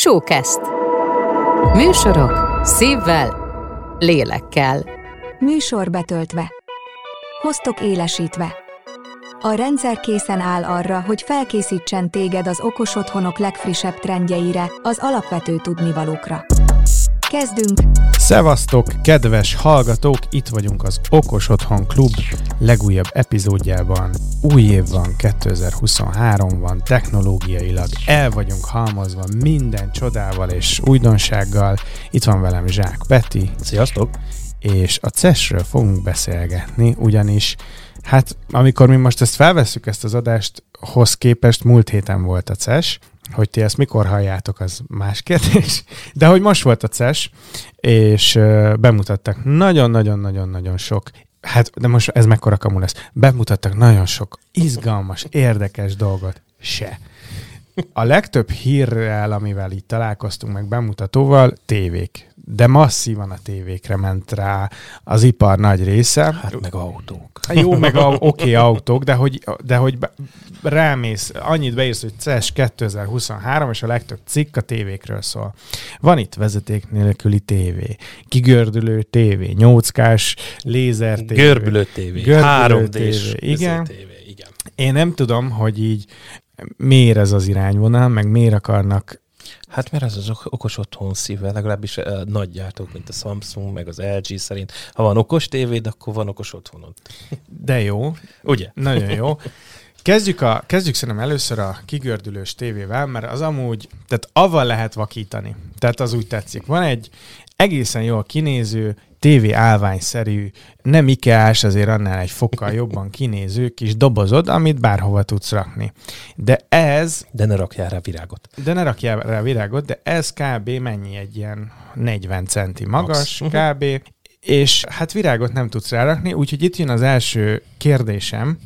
Showcast. Műsorok szívvel, lélekkel. Műsor betöltve. Hoztok élesítve. A rendszer készen áll arra, hogy felkészítsen téged az okos otthonok legfrissebb trendjeire, az alapvető tudnivalókra. Kezdünk! Szevasztok, kedves hallgatók! Itt vagyunk az Okos Otthon Klub legújabb epizódjában. Új év van, 2023 van, technológiailag el vagyunk halmozva minden csodával és újdonsággal. Itt van velem Zsák Peti. Sziasztok! És a CES-ről fogunk beszélgetni, ugyanis hát amikor mi most ezt felvesszük, ezt az adást, hoz képest múlt héten volt a CES, hogy ti ezt mikor halljátok, az más kérdés. De hogy most volt a CES, és bemutattak nagyon-nagyon-nagyon-nagyon sok Hát, de most ez mekkora kamu lesz. Bemutattak nagyon sok izgalmas, érdekes dolgot. Se. A legtöbb hírrel, amivel itt találkoztunk meg bemutatóval, tévék. De masszívan a tévékre ment rá az ipar nagy része. Hát meg autók. Jó, meg a, oké okay, autók, de hogy, de hogy rámész, annyit beírsz, hogy CES 2023, és a legtöbb cikk a tévékről szól. Van itt vezeték nélküli tévé, kigördülő tévé, nyóckás lézer tévé. Görbülő tévé, 3D-s igen. Tévé, igen. Én nem tudom, hogy így miért ez az irányvonal, meg miért akarnak Hát mert ez az okos otthon szíve, legalábbis uh, nagy gyártók, mint a Samsung, meg az LG szerint. Ha van okos tévéd, akkor van okos otthonod. De jó. Ugye? Nagyon jó. Kezdjük, a, kezdjük szerintem először a kigördülős tévével, mert az amúgy, tehát avval lehet vakítani. Tehát az úgy tetszik. Van egy egészen jól kinéző, TV állványszerű, nem ikeás, azért annál egy fokkal jobban kinéző kis dobozod, amit bárhova tudsz rakni. De ez... De ne rakjál rá virágot. De ne rakjál rá virágot, de ez kb. mennyi egy ilyen 40 centi magas, Max. kb. És hát virágot nem tudsz rárakni, úgyhogy itt jön az első kérdésem,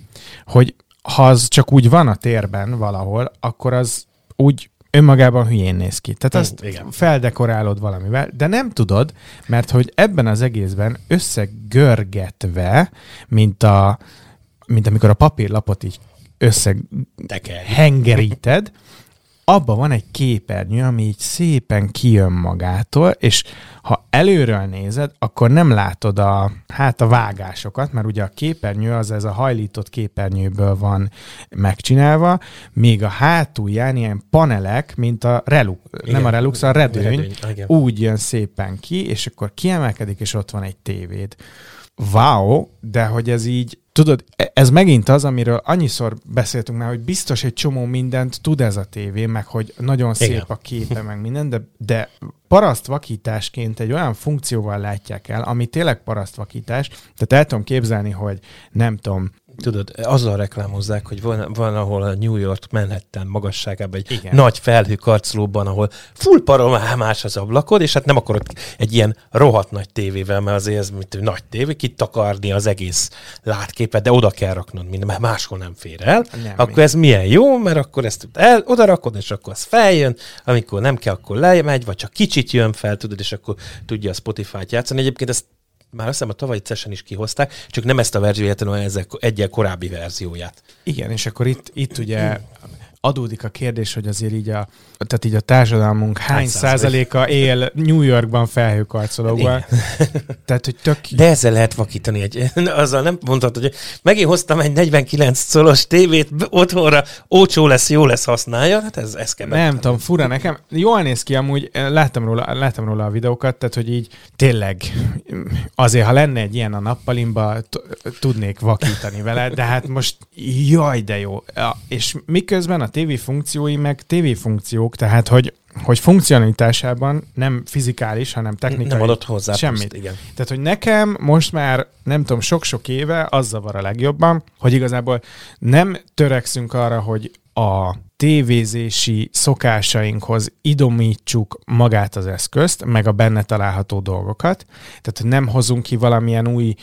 hogy ha az csak úgy van a térben valahol, akkor az úgy önmagában hülyén néz ki. Tehát azt mm, igen. feldekorálod valamivel, de nem tudod, mert hogy ebben az egészben összegörgetve, mint, a, mint amikor a papírlapot így összehengeríted, abban van egy képernyő, ami így szépen kijön magától, és ha előről nézed, akkor nem látod a, hát a vágásokat, mert ugye a képernyő az ez a hajlított képernyőből van megcsinálva, még a hátulján ilyen panelek, mint a Relux, igen, nem a Relux, a Redőny, redőny úgy jön szépen ki, és akkor kiemelkedik, és ott van egy tévéd. Wow, de hogy ez így tudod, e- ez megint az, amiről annyiszor beszéltünk már, hogy biztos egy csomó mindent tud ez a tévé, meg hogy nagyon szép Igen. a képe, meg minden, de, de parasztvakításként egy olyan funkcióval látják el, ami tényleg parasztvakítás, tehát el tudom képzelni, hogy nem tudom, Tudod, azzal reklámozzák, hogy van, van ahol a New York Manhattan magasságában egy Igen. nagy felhőkarcolóban, ahol full paromás az ablakod, és hát nem akarod egy ilyen rohadt nagy tévével, mert azért ez mint nagy tévé, kitakarni az egész látképet, de oda kell raknod minden, mert máshol nem fér el. Nem, akkor ez milyen jó, mert akkor ezt el, oda rakod, és akkor az feljön, amikor nem kell, akkor lemegy, vagy csak kicsit jön fel, tudod, és akkor tudja a Spotify-t játszani. Egyébként ezt már azt hiszem a tavalyi session is kihozták, csak nem ezt a verzióját, hanem ezek egyel korábbi verzióját. Igen, és akkor itt, itt ugye adódik a kérdés, hogy azért így a, tehát így a társadalmunk hány, hány százaléka él New Yorkban felhőkarcolóban. tehát, hogy tök... De ezzel lehet vakítani egy, azzal nem mondhatod, hogy megint hoztam egy 49 szolos tévét otthonra, ócsó lesz, jó lesz, használja, hát ez, ez kell. Nem tudom, fura nekem. Jól néz ki amúgy, láttam róla, láttam róla a videókat, tehát, hogy így tényleg azért, ha lenne egy ilyen a nappalimba, tudnék vakítani vele, de hát most jaj, de jó. És miközben a TV funkciói meg TV funkciók, tehát hogy hogy funkcionalitásában nem fizikális, hanem technikai. Nem adott hozzá semmit. Puszt, igen. Tehát, hogy nekem most már, nem tudom, sok-sok éve az zavar a legjobban, hogy igazából nem törekszünk arra, hogy a tévézési szokásainkhoz idomítsuk magát az eszközt, meg a benne található dolgokat. Tehát nem hozunk ki valamilyen új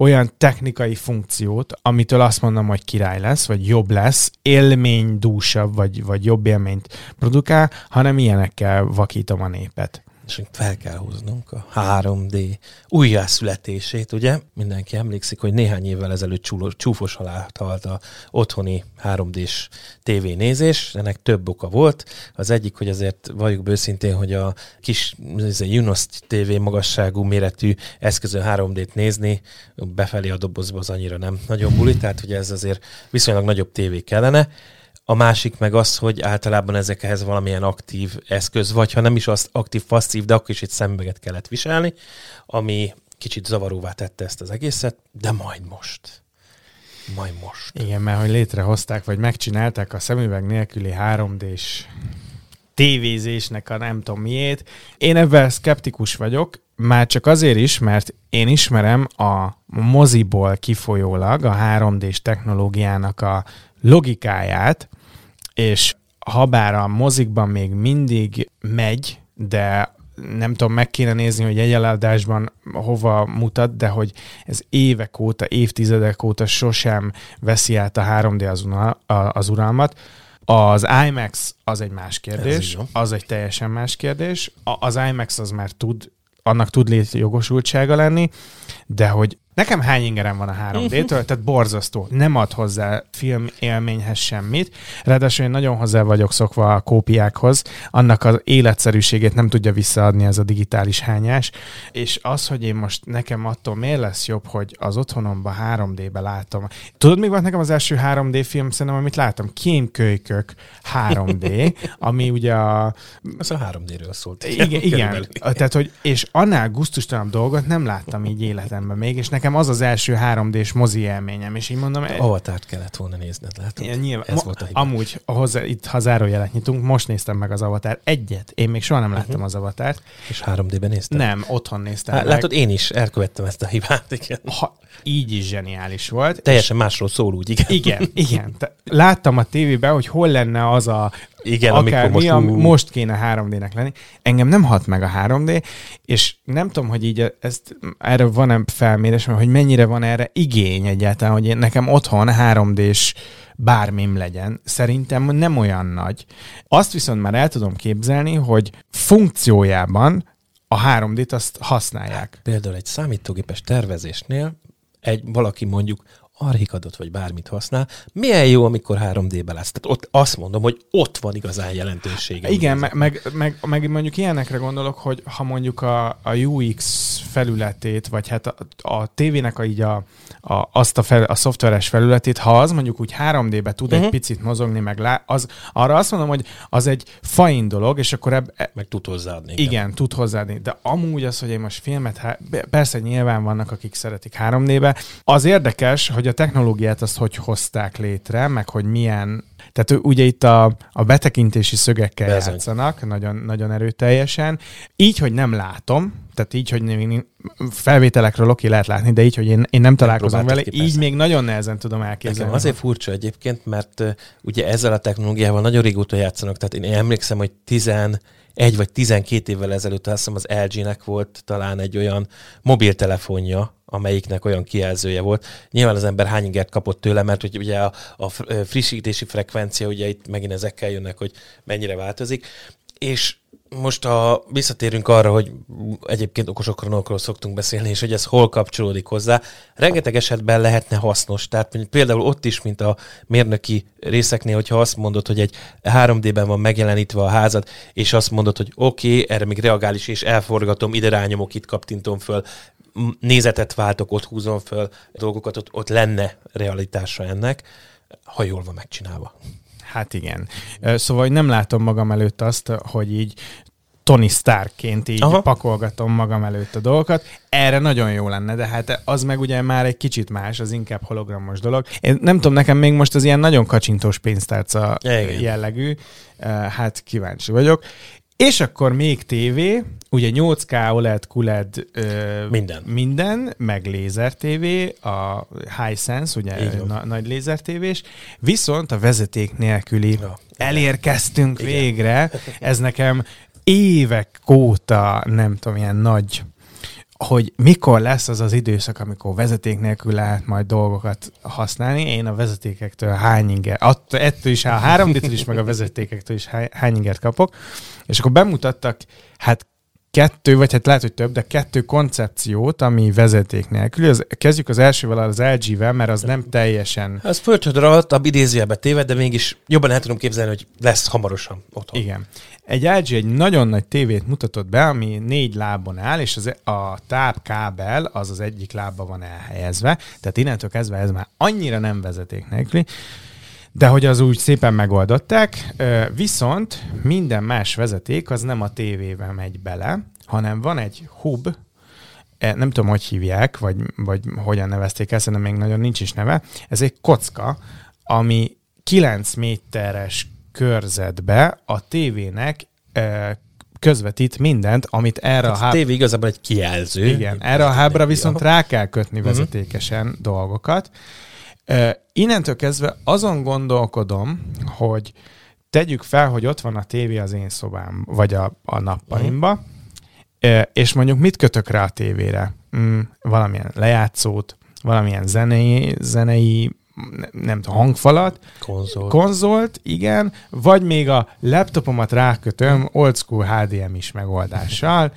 olyan technikai funkciót, amitől azt mondom, hogy király lesz, vagy jobb lesz, élménydúsabb, vagy, vagy jobb élményt produkál, hanem ilyenekkel vakítom a népet. És fel kell hoznunk a 3D újjászületését, ugye? Mindenki emlékszik, hogy néhány évvel ezelőtt csúfos halált halt a otthoni 3D-s tévénézés. Ennek több oka volt. Az egyik, hogy azért valljuk őszintén, hogy a kis Junos TV magasságú méretű eszközön 3D-t nézni, befelé a dobozba az annyira nem nagyon buli, tehát hogy ez azért viszonylag nagyobb tévé kellene. A másik meg az, hogy általában ezekhez valamilyen aktív eszköz, vagy ha nem is az aktív, passzív, de akkor is egy szemüveget kellett viselni, ami kicsit zavaróvá tette ezt az egészet, de majd most. Majd most. Igen, mert hogy létrehozták, vagy megcsinálták a szemüveg nélküli 3D-s tévézésnek a nem tudom miét. Én ebben szkeptikus vagyok, már csak azért is, mert én ismerem a moziból kifolyólag a 3D-s technológiának a logikáját, és habár a mozikban még mindig megy, de nem tudom, meg kéne nézni, hogy egy eladásban hova mutat, de hogy ez évek óta, évtizedek óta sosem veszi át a 3D az, az uralmat. Az IMAX az egy más kérdés, az egy teljesen más kérdés. Az IMAX az már tud, annak tud létjogosultsága lenni, de hogy Nekem hány ingerem van a 3D-től, tehát borzasztó. Nem ad hozzá film élményhez semmit. Ráadásul én nagyon hozzá vagyok szokva a kópiákhoz. Annak az életszerűségét nem tudja visszaadni ez a digitális hányás. És az, hogy én most nekem attól miért lesz jobb, hogy az otthonomban 3D-be látom. Tudod, mi volt nekem az első 3D film? Szerintem, amit láttam, Kémkölykök 3D, ami ugye a... Az a 3D-ről szólt. Igen, igen. Tehát, hogy, és annál guztustalanabb dolgot nem láttam így életemben még, és nekem az az első 3D-s mozi élményem, és így mondom... Avatárt kellett volna nézned, látod? Igen, nyilván, Ez volt a. Amúgy, hozzá, itt ha zárójelet nyitunk, most néztem meg az Avatárt. Egyet. Én még soha nem láttam uh-huh. az Avatárt. És 3D-ben néztem? Nem, otthon néztem Há, Látod, én is elkövettem ezt a hibát, igen. Ha, így is zseniális volt. Teljesen és... másról szól úgy, igen. Igen, igen. Te, láttam a tévében, hogy hol lenne az a igen, akár amikor most, mi, most kéne 3D-nek lenni. Engem nem hat meg a 3D, és nem tudom, hogy így ezt, erre van-e felmérés, hogy mennyire van erre igény egyáltalán, hogy én, nekem otthon 3D-s bármim legyen. Szerintem nem olyan nagy. Azt viszont már el tudom képzelni, hogy funkciójában a 3D-t azt használják. Például egy számítógépes tervezésnél egy valaki mondjuk archikadot vagy bármit használ, milyen jó, amikor 3D-be lesz. Tehát ott azt mondom, hogy ott van igazán jelentősége. Igen, meg, meg, meg, meg mondjuk ilyenekre gondolok, hogy ha mondjuk a, a UX felületét, vagy hát a, a tévének a, így a, a, azt a, fel, a szoftveres felületét, ha az mondjuk úgy 3D-be tud uh-huh. egy mhm. picit mozogni, meg lá, az, arra azt mondom, hogy az egy fain dolog, és akkor ebb, e, meg tud hozzáadni. Igen, igen, tud hozzáadni. De amúgy az, hogy én most filmet, persze nyilván vannak, akik szeretik 3D-be, az érdekes, hogy a technológiát azt hogy hozták létre, meg hogy milyen tehát ugye itt a, a betekintési szögekkel Bezony. játszanak, nagyon, nagyon erőteljesen. Így, hogy nem látom, tehát így, hogy felvételekről oké lehet látni, de így, hogy én, én nem találkozom vele, ki, így persze. még nagyon nehezen tudom elképzelni. Nekem azért furcsa egyébként, mert uh, ugye ezzel a technológiával nagyon régóta játszanak, tehát én emlékszem, hogy 10 egy vagy 12 évvel ezelőtt azt hiszem az LG-nek volt talán egy olyan mobiltelefonja, amelyiknek olyan kijelzője volt. Nyilván az ember hány ingert kapott tőle, mert hogy ugye a, a frissítési frekvencia, ugye itt megint ezekkel jönnek, hogy mennyire változik. És most a, visszatérünk arra, hogy egyébként okosokról szoktunk beszélni, és hogy ez hol kapcsolódik hozzá. Rengeteg esetben lehetne hasznos. Tehát például ott is, mint a mérnöki részeknél, hogyha azt mondod, hogy egy 3D-ben van megjelenítve a házad, és azt mondod, hogy oké, okay, erre még reagál is, és elforgatom, ide rányomok, itt kaptintom föl, nézetet váltok, ott húzom föl dolgokat, ott, ott lenne realitása ennek, ha jól van megcsinálva. Hát igen. Szóval nem látom magam előtt azt, hogy így Tony Starkként így Aha. pakolgatom magam előtt a dolgokat. Erre nagyon jó lenne, de hát az meg ugye már egy kicsit más, az inkább hologramos dolog. Én nem tudom, nekem még most az ilyen nagyon kacsintós pénztárca Igen. jellegű, hát kíváncsi vagyok. És akkor még tévé, ugye 8K OLED, QLED, ö, minden. minden, meg lézer TV, a Hisense, ugye na, nagy lézer tévés, viszont a vezeték nélküli ja. elérkeztünk Igen. végre, ez nekem évek óta, nem tudom, ilyen nagy hogy mikor lesz az az időszak, amikor vezeték nélkül lehet majd dolgokat használni. Én a vezetékektől hány inger, ettől is, a 3 d is, meg a vezetékektől is hány ingert kapok. És akkor bemutattak, hát kettő, vagy hát lehet, hogy több, de kettő koncepciót, ami vezeték nélkül. Az, kezdjük az elsővel, az LG-vel, mert az nem teljesen... Az a idézőjelbe téved, de mégis jobban el tudom képzelni, hogy lesz hamarosan otthon. Igen. Egy LG egy nagyon nagy tévét mutatott be, ami négy lábon áll, és az, a tápkábel az az egyik lábba van elhelyezve, tehát innentől kezdve ez már annyira nem vezeték nélküli, de hogy az úgy szépen megoldották, viszont minden más vezeték az nem a tévével megy bele, hanem van egy hub, e, nem tudom, hogy hívják, vagy, vagy hogyan nevezték ezt, szerintem még nagyon nincs is neve. Ez egy kocka, ami 9 méteres körzetbe a tévének közvetít mindent, amit erre hát a háb... A tévé igazából egy kijelző. Igen, erre a hábra viszont rá kell kötni uh-huh. vezetékesen dolgokat, Innentől kezdve azon gondolkodom, hogy tegyük fel, hogy ott van a tévé az én szobám, vagy a, a nappalimba, uh-huh. és mondjuk mit kötök rá a tévére? Mm, valamilyen lejátszót, valamilyen zenei, zenei nem tudom, hangfalat, Konzol. konzolt, igen, vagy még a laptopomat rákötöm old school HDMI-s megoldással,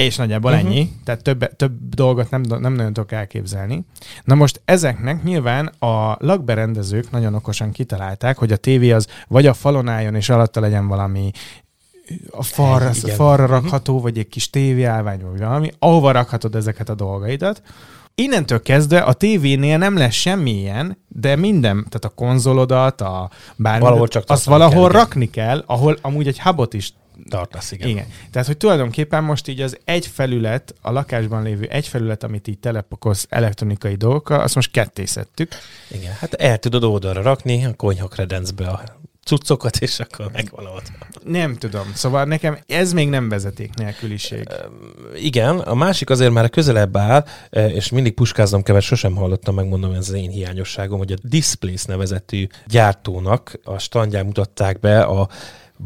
és nagyjából uh-huh. ennyi, tehát több, több dolgot nem, nem nagyon tudok elképzelni. Na most ezeknek nyilván a lakberendezők nagyon okosan kitalálták, hogy a tévé az vagy a falon álljon, és alatta legyen valami a falra, Igen. falra mhm. rakható, vagy egy kis tévéállvány, vagy valami, ahova rakhatod ezeket a dolgaidat. Innentől kezdve a tévénél nem lesz semmilyen, de minden, tehát a konzolodat, a bármi, valahol csak azt valahol kell, rakni kell, ahol amúgy egy hubot is tartasz, igen. igen. Tehát, hogy tulajdonképpen most így az egy felület, a lakásban lévő egy felület, amit így telepakolsz elektronikai dolgokkal, azt most kettészettük. Igen, hát el tudod oldalra rakni a konyhakredencbe a cuccokat, és akkor megvan ott. Nem tudom. Szóval nekem ez még nem vezeték nélküliség. Igen, a másik azért már közelebb áll, és mindig puskáznom kell, mert sosem hallottam, megmondom, ez az én hiányosságom, hogy a Displays nevezetű gyártónak a standján mutatták be a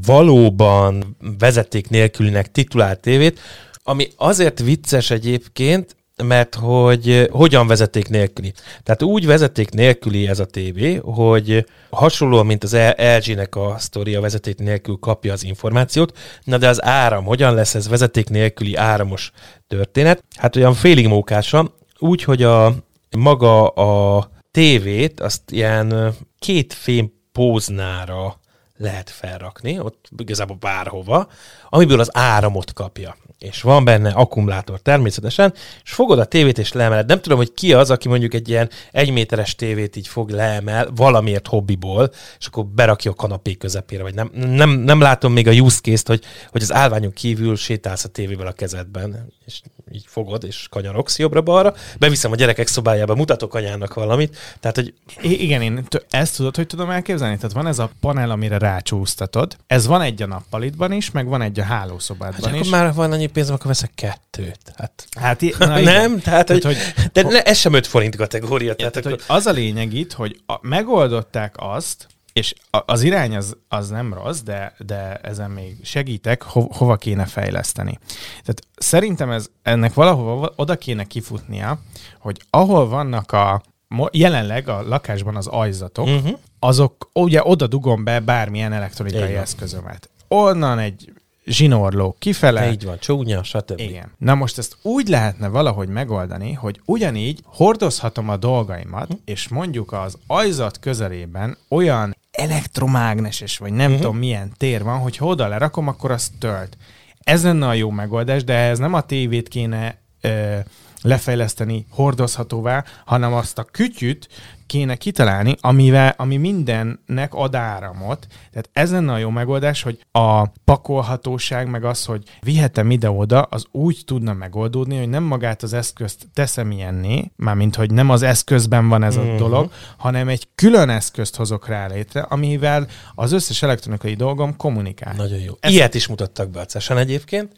valóban vezeték nélkülinek titulált tévét, ami azért vicces egyébként, mert hogy hogyan vezeték nélküli. Tehát úgy vezeték nélküli ez a tévé, hogy hasonlóan, mint az LG-nek a sztoria vezeték nélkül kapja az információt, na de az áram, hogyan lesz ez vezeték nélküli áramos történet? Hát olyan félig mókása, úgy, hogy a maga a tévét azt ilyen két fém póznára lehet felrakni, ott igazából bárhova, amiből az áramot kapja. És van benne akkumulátor természetesen, és fogod a tévét és leemeled. Nem tudom, hogy ki az, aki mondjuk egy ilyen egyméteres tévét így fog leemel valamiért hobbiból, és akkor berakja a kanapé közepére, vagy nem, nem, nem látom még a use case-t, hogy, hogy az állványon kívül sétálsz a tévével a kezedben, és így fogod, és kanyarogsz jobbra-balra, beviszem a gyerekek szobájába, mutatok anyának valamit, tehát, hogy... I- igen, én t- ezt tudod, hogy tudom elképzelni? Tehát van ez a panel, amire rácsúsztatod, ez van egy a nappalitban is, meg van egy a hálószobádban hát, is. Akkor már van annyi pénz, akkor veszek kettőt. Hát, hát na, nem, tehát, hogy, hogy, de ne, ez sem 5 forint kategória. Tehát, tehát akkor... hogy az a lényeg itt, hogy a, megoldották azt, és az irány az, az nem rossz, de, de ezen még segítek, ho, hova kéne fejleszteni. Tehát szerintem ez, ennek valahova oda kéne kifutnia, hogy ahol vannak a jelenleg a lakásban az ajzatok, uh-huh. azok ugye oda dugom be bármilyen elektronikai Igen. eszközömet. Onnan egy zsinórló kifele. Így van, csúnya, stb. Igen. Na most ezt úgy lehetne valahogy megoldani, hogy ugyanígy hordozhatom a dolgaimat, hm. és mondjuk az ajzat közelében olyan elektromágneses, vagy nem uh-huh. tudom milyen tér van, hogy ha oda lerakom, akkor az tölt. Ez lenne a jó megoldás, de ez nem a tévét kéne ö, lefejleszteni hordozhatóvá, hanem azt a kütyüt kéne kitalálni, amivel, ami mindennek ad áramot. Tehát ez lenne a jó megoldás, hogy a pakolhatóság, meg az, hogy vihetem ide-oda, az úgy tudna megoldódni, hogy nem magát az eszközt teszem ilyenné, mármint, hogy nem az eszközben van ez a uh-huh. dolog, hanem egy külön eszközt hozok rá létre, amivel az összes elektronikai dolgom kommunikál. Nagyon jó. Ez Ilyet is mutattak be a egyébként.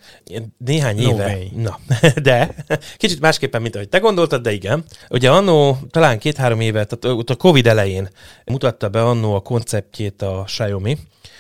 Néhány no éve. Way. Na, de kicsit másképpen, mint ahogy te gondoltad, de igen. Ugye annó talán két-három évet ott a Covid elején mutatta be annó a konceptjét a Xiaomi,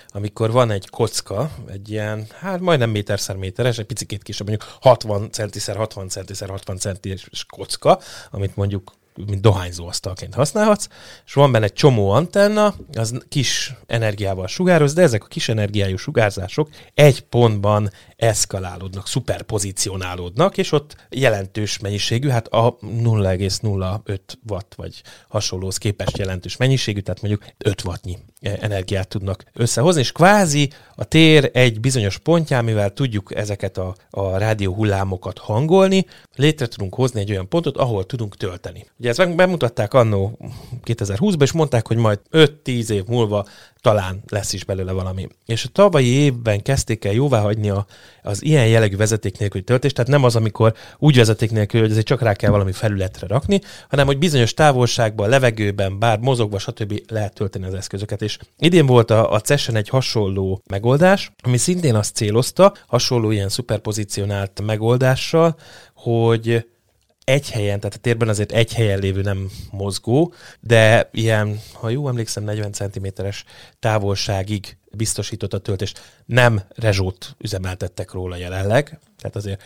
amikor van egy kocka, egy ilyen, hát majdnem méterszer méteres, egy picit kisebb, mondjuk 60 centiszer 60 centiszer 60 centis kocka, amit mondjuk mint dohányzó asztalként használhatsz, és van benne egy csomó antenna, az kis energiával sugároz, de ezek a kis energiájú sugárzások egy pontban eszkalálódnak, szuperpozícionálódnak, és ott jelentős mennyiségű, hát a 0,05 watt vagy hasonlóhoz képest jelentős mennyiségű, tehát mondjuk 5 wattnyi energiát tudnak összehozni, és kvázi a tér egy bizonyos pontján, mivel tudjuk ezeket a, a rádió hullámokat hangolni, létre tudunk hozni egy olyan pontot, ahol tudunk tölteni. Ugye ezt bemutatták annó 2020-ban, és mondták, hogy majd 5-10 év múlva talán lesz is belőle valami. És a tavalyi évben kezdték el jóvá hagyni a, az ilyen jellegű vezeték nélküli töltést, tehát nem az, amikor úgy vezeték nélkül, hogy azért csak rá kell valami felületre rakni, hanem hogy bizonyos távolságban, levegőben, bár mozogva, stb. lehet tölteni az eszközöket. És idén volt a, a CES-en egy hasonló megoldás, ami szintén azt célozta, hasonló ilyen szuperpozícionált megoldással, hogy egy helyen, tehát a térben azért egy helyen lévő nem mozgó, de ilyen, ha jó emlékszem, 40 cm-es távolságig biztosított a töltést. Nem rezsót üzemeltettek róla jelenleg, tehát azért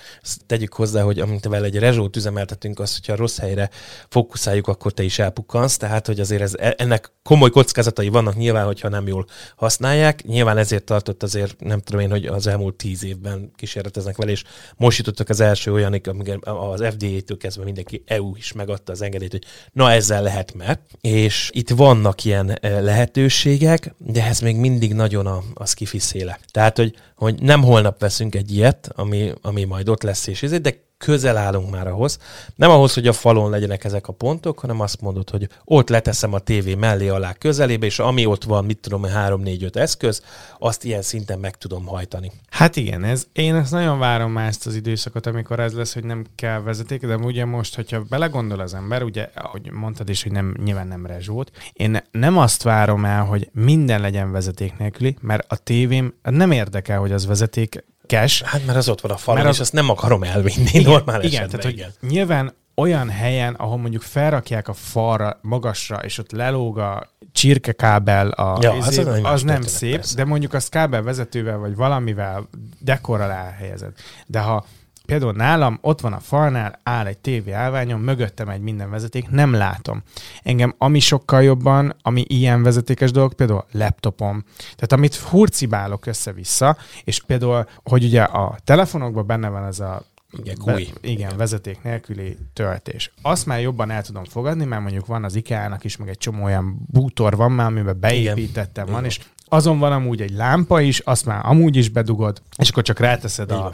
tegyük hozzá, hogy amint vele egy rezsót üzemeltetünk, azt, hogyha rossz helyre fókuszáljuk, akkor te is elpukkansz, tehát hogy azért ez, ennek komoly kockázatai vannak nyilván, hogyha nem jól használják. Nyilván ezért tartott azért, nem tudom én, hogy az elmúlt tíz évben kísérleteznek vele, és most jutottak az első olyanik, amíg az FDA-től kezdve mindenki EU is megadta az engedélyt, hogy na ezzel lehet mert. És itt vannak ilyen eh, lehetőségek, de ez még mindig nagyon a, a skifi széle. Tehát, hogy, hogy nem holnap veszünk egy ilyet, ami, ami majd ott lesz, és ezért, de közel állunk már ahhoz. Nem ahhoz, hogy a falon legyenek ezek a pontok, hanem azt mondod, hogy ott leteszem a tévé mellé alá közelébe, és ami ott van, mit tudom, 3-4-5 eszköz, azt ilyen szinten meg tudom hajtani. Hát igen, ez, én ezt nagyon várom már ezt az időszakot, amikor ez lesz, hogy nem kell vezeték, de ugye most, hogyha belegondol az ember, ugye, ahogy mondtad is, hogy nem, nyilván nem rezsót, én nem azt várom el, hogy minden legyen vezeték nélküli, mert a tévém nem érdekel, hogy az vezeték cash. Hát mert az ott van a falon, és az... azt nem akarom elvinni igen, normál igen, esetben. Tehát, igen. Hogy nyilván olyan helyen, ahol mondjuk felrakják a falra magasra, és ott lelóg a csirkekábel, a ja, izé, az, az, az nem szép, persze. de mondjuk azt kábelvezetővel vagy valamivel dekorral elhelyezed. De ha Például nálam ott van a falnál, áll egy tévé állványon, mögöttem egy minden vezeték, nem látom. Engem ami sokkal jobban, ami ilyen vezetékes dolog, például laptopom. Tehát amit hurcibálok össze-vissza, és például, hogy ugye a telefonokban benne van ez a igen, Be, igen, igen, vezeték nélküli töltés. Azt már jobban el tudom fogadni, mert mondjuk van az IKEA-nak is, meg egy csomó olyan bútor van már, amiben beépítettem igen. van, és azon van amúgy egy lámpa is, azt már amúgy is bedugod, és akkor csak ráteszed a,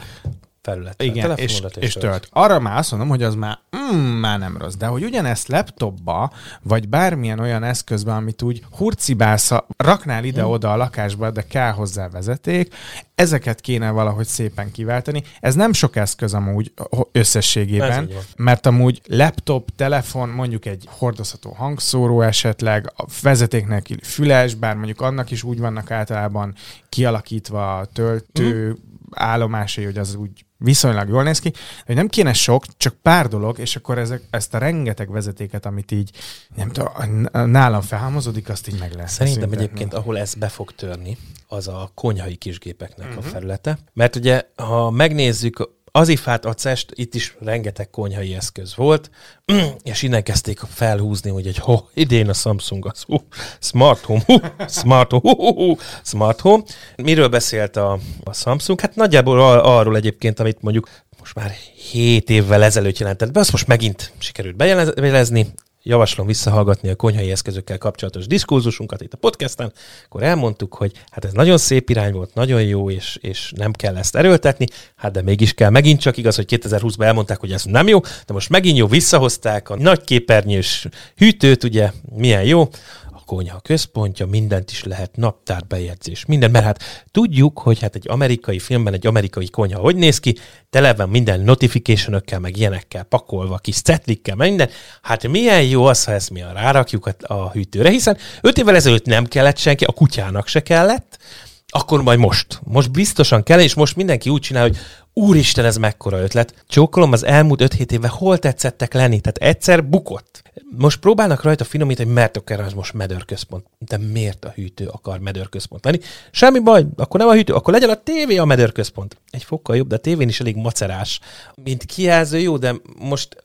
felületre. Igen, és, és tölt. Arra már azt mondom, hogy az már, mm, már nem rossz, de hogy ugyanezt laptopba, vagy bármilyen olyan eszközben, amit úgy hurcibálsz, raknál ide-oda a lakásba, de kell hozzá vezeték, ezeket kéne valahogy szépen kiváltani. Ez nem sok eszköz amúgy összességében, mert amúgy laptop, telefon, mondjuk egy hordozható hangszóró esetleg, a vezetéknek füles, bár mondjuk annak is úgy vannak általában kialakítva a töltő, uh-huh állomásai, hogy az úgy viszonylag jól néz ki, hogy nem kéne sok, csak pár dolog, és akkor ezek, ezt a rengeteg vezetéket, amit így nem tudom, nálam felhámozódik, azt így meg lesz. Szerintem szüntetni. egyébként, ahol ez be fog törni, az a konyhai kisgépeknek uh-huh. a mhm. felülete. Mert ugye, ha megnézzük az ifát, a cest, itt is rengeteg konyhai eszköz volt, és innen kezdték felhúzni, hogy egy ho, idén a Samsung az hú, smart home, hú, smart home, hú, hú, smart home. Miről beszélt a, a Samsung? Hát nagyjából arról egyébként, amit mondjuk most már 7 évvel ezelőtt jelentett be, azt most megint sikerült bejelezni, javaslom visszahallgatni a konyhai eszközökkel kapcsolatos diskurzusunkat itt a podcasten, akkor elmondtuk, hogy hát ez nagyon szép irány volt, nagyon jó, és, és nem kell ezt erőltetni, hát de mégis kell. Megint csak igaz, hogy 2020-ban elmondták, hogy ez nem jó, de most megint jó, visszahozták a nagy képernyős hűtőt, ugye, milyen jó, konyha központja, mindent is lehet, naptárbejegyzés, minden, mert hát tudjuk, hogy hát egy amerikai filmben egy amerikai konyha hogy néz ki, tele van minden notification meg ilyenekkel pakolva, kis cetlikkel, minden. Hát milyen jó az, ha ezt mi rárakjuk a, a hűtőre, hiszen öt évvel ezelőtt nem kellett senki, a kutyának se kellett, akkor majd most. Most biztosan kell, és most mindenki úgy csinál, hogy úristen, ez mekkora ötlet. Csókolom, az elmúlt 5-7 évben hol tetszettek lenni? Tehát egyszer bukott. Most próbálnak rajta finomítani, mert akar az most medörközpont. De miért a hűtő akar medörközpont lenni? Semmi baj, akkor nem a hűtő, akkor legyen a tévé a medörközpont. Egy fokkal jobb, de a tévén is elég macerás. Mint kijelző jó, de most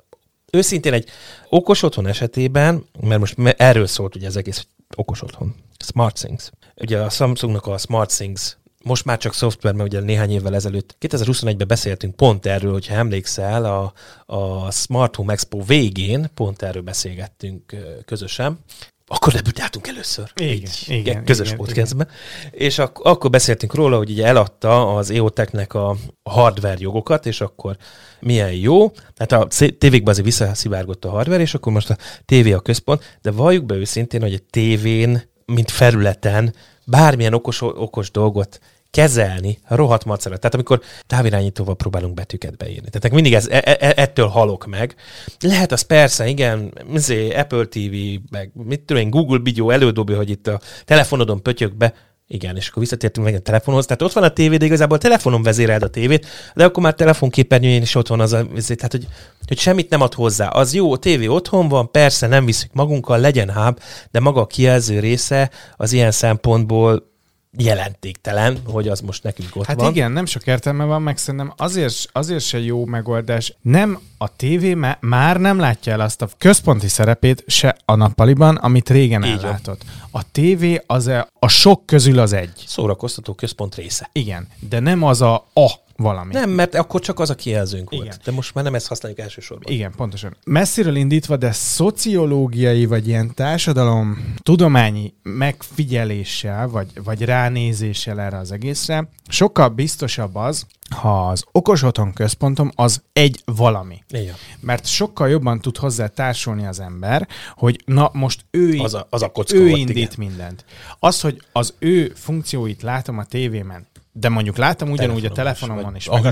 Őszintén egy okos otthon esetében, mert most erről szólt ugye ez egész okos otthon, SmartThings. Ugye a Samsungnak a SmartThings most már csak szoftver, mert ugye néhány évvel ezelőtt, 2021-ben beszéltünk pont erről, hogyha emlékszel, a, a Smart Home Expo végén pont erről beszélgettünk közösen, akkor debütáltunk először. Igen, így, igen, közös igen, podcastben. Igen. És ak- akkor beszéltünk róla, hogy ugye eladta az EOTech-nek a hardware jogokat, és akkor milyen jó. Hát a tévékben azért visszaszivárgott a hardware, és akkor most a tévé a központ, de valljuk be őszintén, hogy a tévén, mint felületen bármilyen okos, okos dolgot kezelni rohadt macera. Tehát amikor távirányítóval próbálunk betűket beírni. Tehát mindig ez, e, e, ettől halok meg. Lehet az persze, igen, azért Apple TV, meg mit tudom én, Google Video elődobja, hogy itt a telefonodon pötyök be, igen, és akkor visszatértünk meg a telefonhoz. Tehát ott van a tévé, de igazából a telefonon vezéreld a tévét, de akkor már telefonképernyőjén is ott van az a, tehát hogy, hogy semmit nem ad hozzá. Az jó, a tévé otthon van, persze nem viszük magunkkal, legyen hub, de maga a kijelző része az ilyen szempontból jelentéktelen, hogy az most nekünk ott hát van. Hát igen, nem sok értelme van, meg szerintem azért, azért se jó megoldás. Nem a tévé már nem látja el azt a központi szerepét se a nappaliban, amit régen Így ellátott. A tévé az a, a sok közül az egy. Szórakoztató központ része. Igen, de nem az a a valami. Nem, mert akkor csak az a kijelzőnk volt. Igen. De most már nem ezt használjuk elsősorban. Igen, pontosan. Messziről indítva, de szociológiai vagy ilyen társadalom tudományi megfigyeléssel, vagy, vagy ránézéssel erre az egészre, sokkal biztosabb az, ha az okos otthon központom az egy valami. Igen. Mert sokkal jobban tud hozzá társulni az ember, hogy na most ő, az a, az a kocka ő volt, indít igen. mindent. Az, hogy az ő funkcióit látom a tévében, de mondjuk látom ugyanúgy a telefonomon is, meg,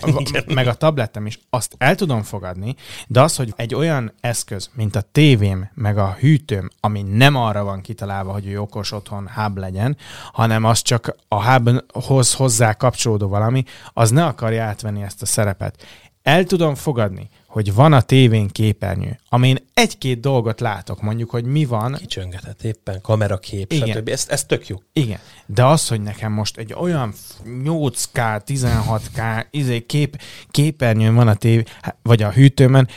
a, meg a tabletem is, azt el tudom fogadni, de az, hogy egy olyan eszköz, mint a tévém, meg a hűtőm, ami nem arra van kitalálva, hogy ő okos otthon hub legyen, hanem az csak a hubhoz hozzá kapcsolódó valami, az ne akarja átvenni ezt a szerepet. El tudom fogadni, hogy van a tévén képernyő, amin egy-két dolgot látok, mondjuk, hogy mi van. Kicsöngetett éppen, kamerakép, Igen. stb. Ez, ez tök jó. Igen, de az, hogy nekem most egy olyan 8K, 16K izé, kép, képernyőn van a tévé, vagy a hűtőmön,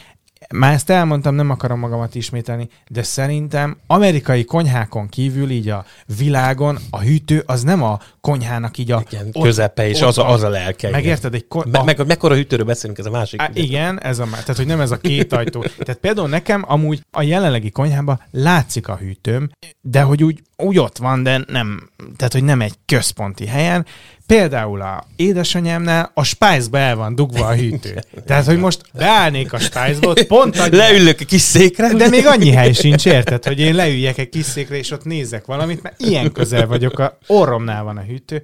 már ezt elmondtam, nem akarom magamat ismételni, de szerintem amerikai konyhákon kívül így a világon a hűtő az nem a konyhának így a... Igen, ott, közepe, és ott, az, a, az a lelke. Megérted? Egy kon- Me, meg, mekkora hűtőről beszélünk, ez a másik. Á, igen, ez a, tehát hogy nem ez a két ajtó. tehát például nekem amúgy a jelenlegi konyhában látszik a hűtőm, de hogy úgy, úgy ott van, de nem, tehát hogy nem egy központi helyen, Például a édesanyámnál a spice el van dugva a hűtő. Tehát, hogy most beállnék a spice pont annyi... Leülök a kis székre. De még annyi hely sincs, érted, hogy én leüljek egy kis székre, és ott nézek valamit, mert ilyen közel vagyok, a orromnál van a hűtő.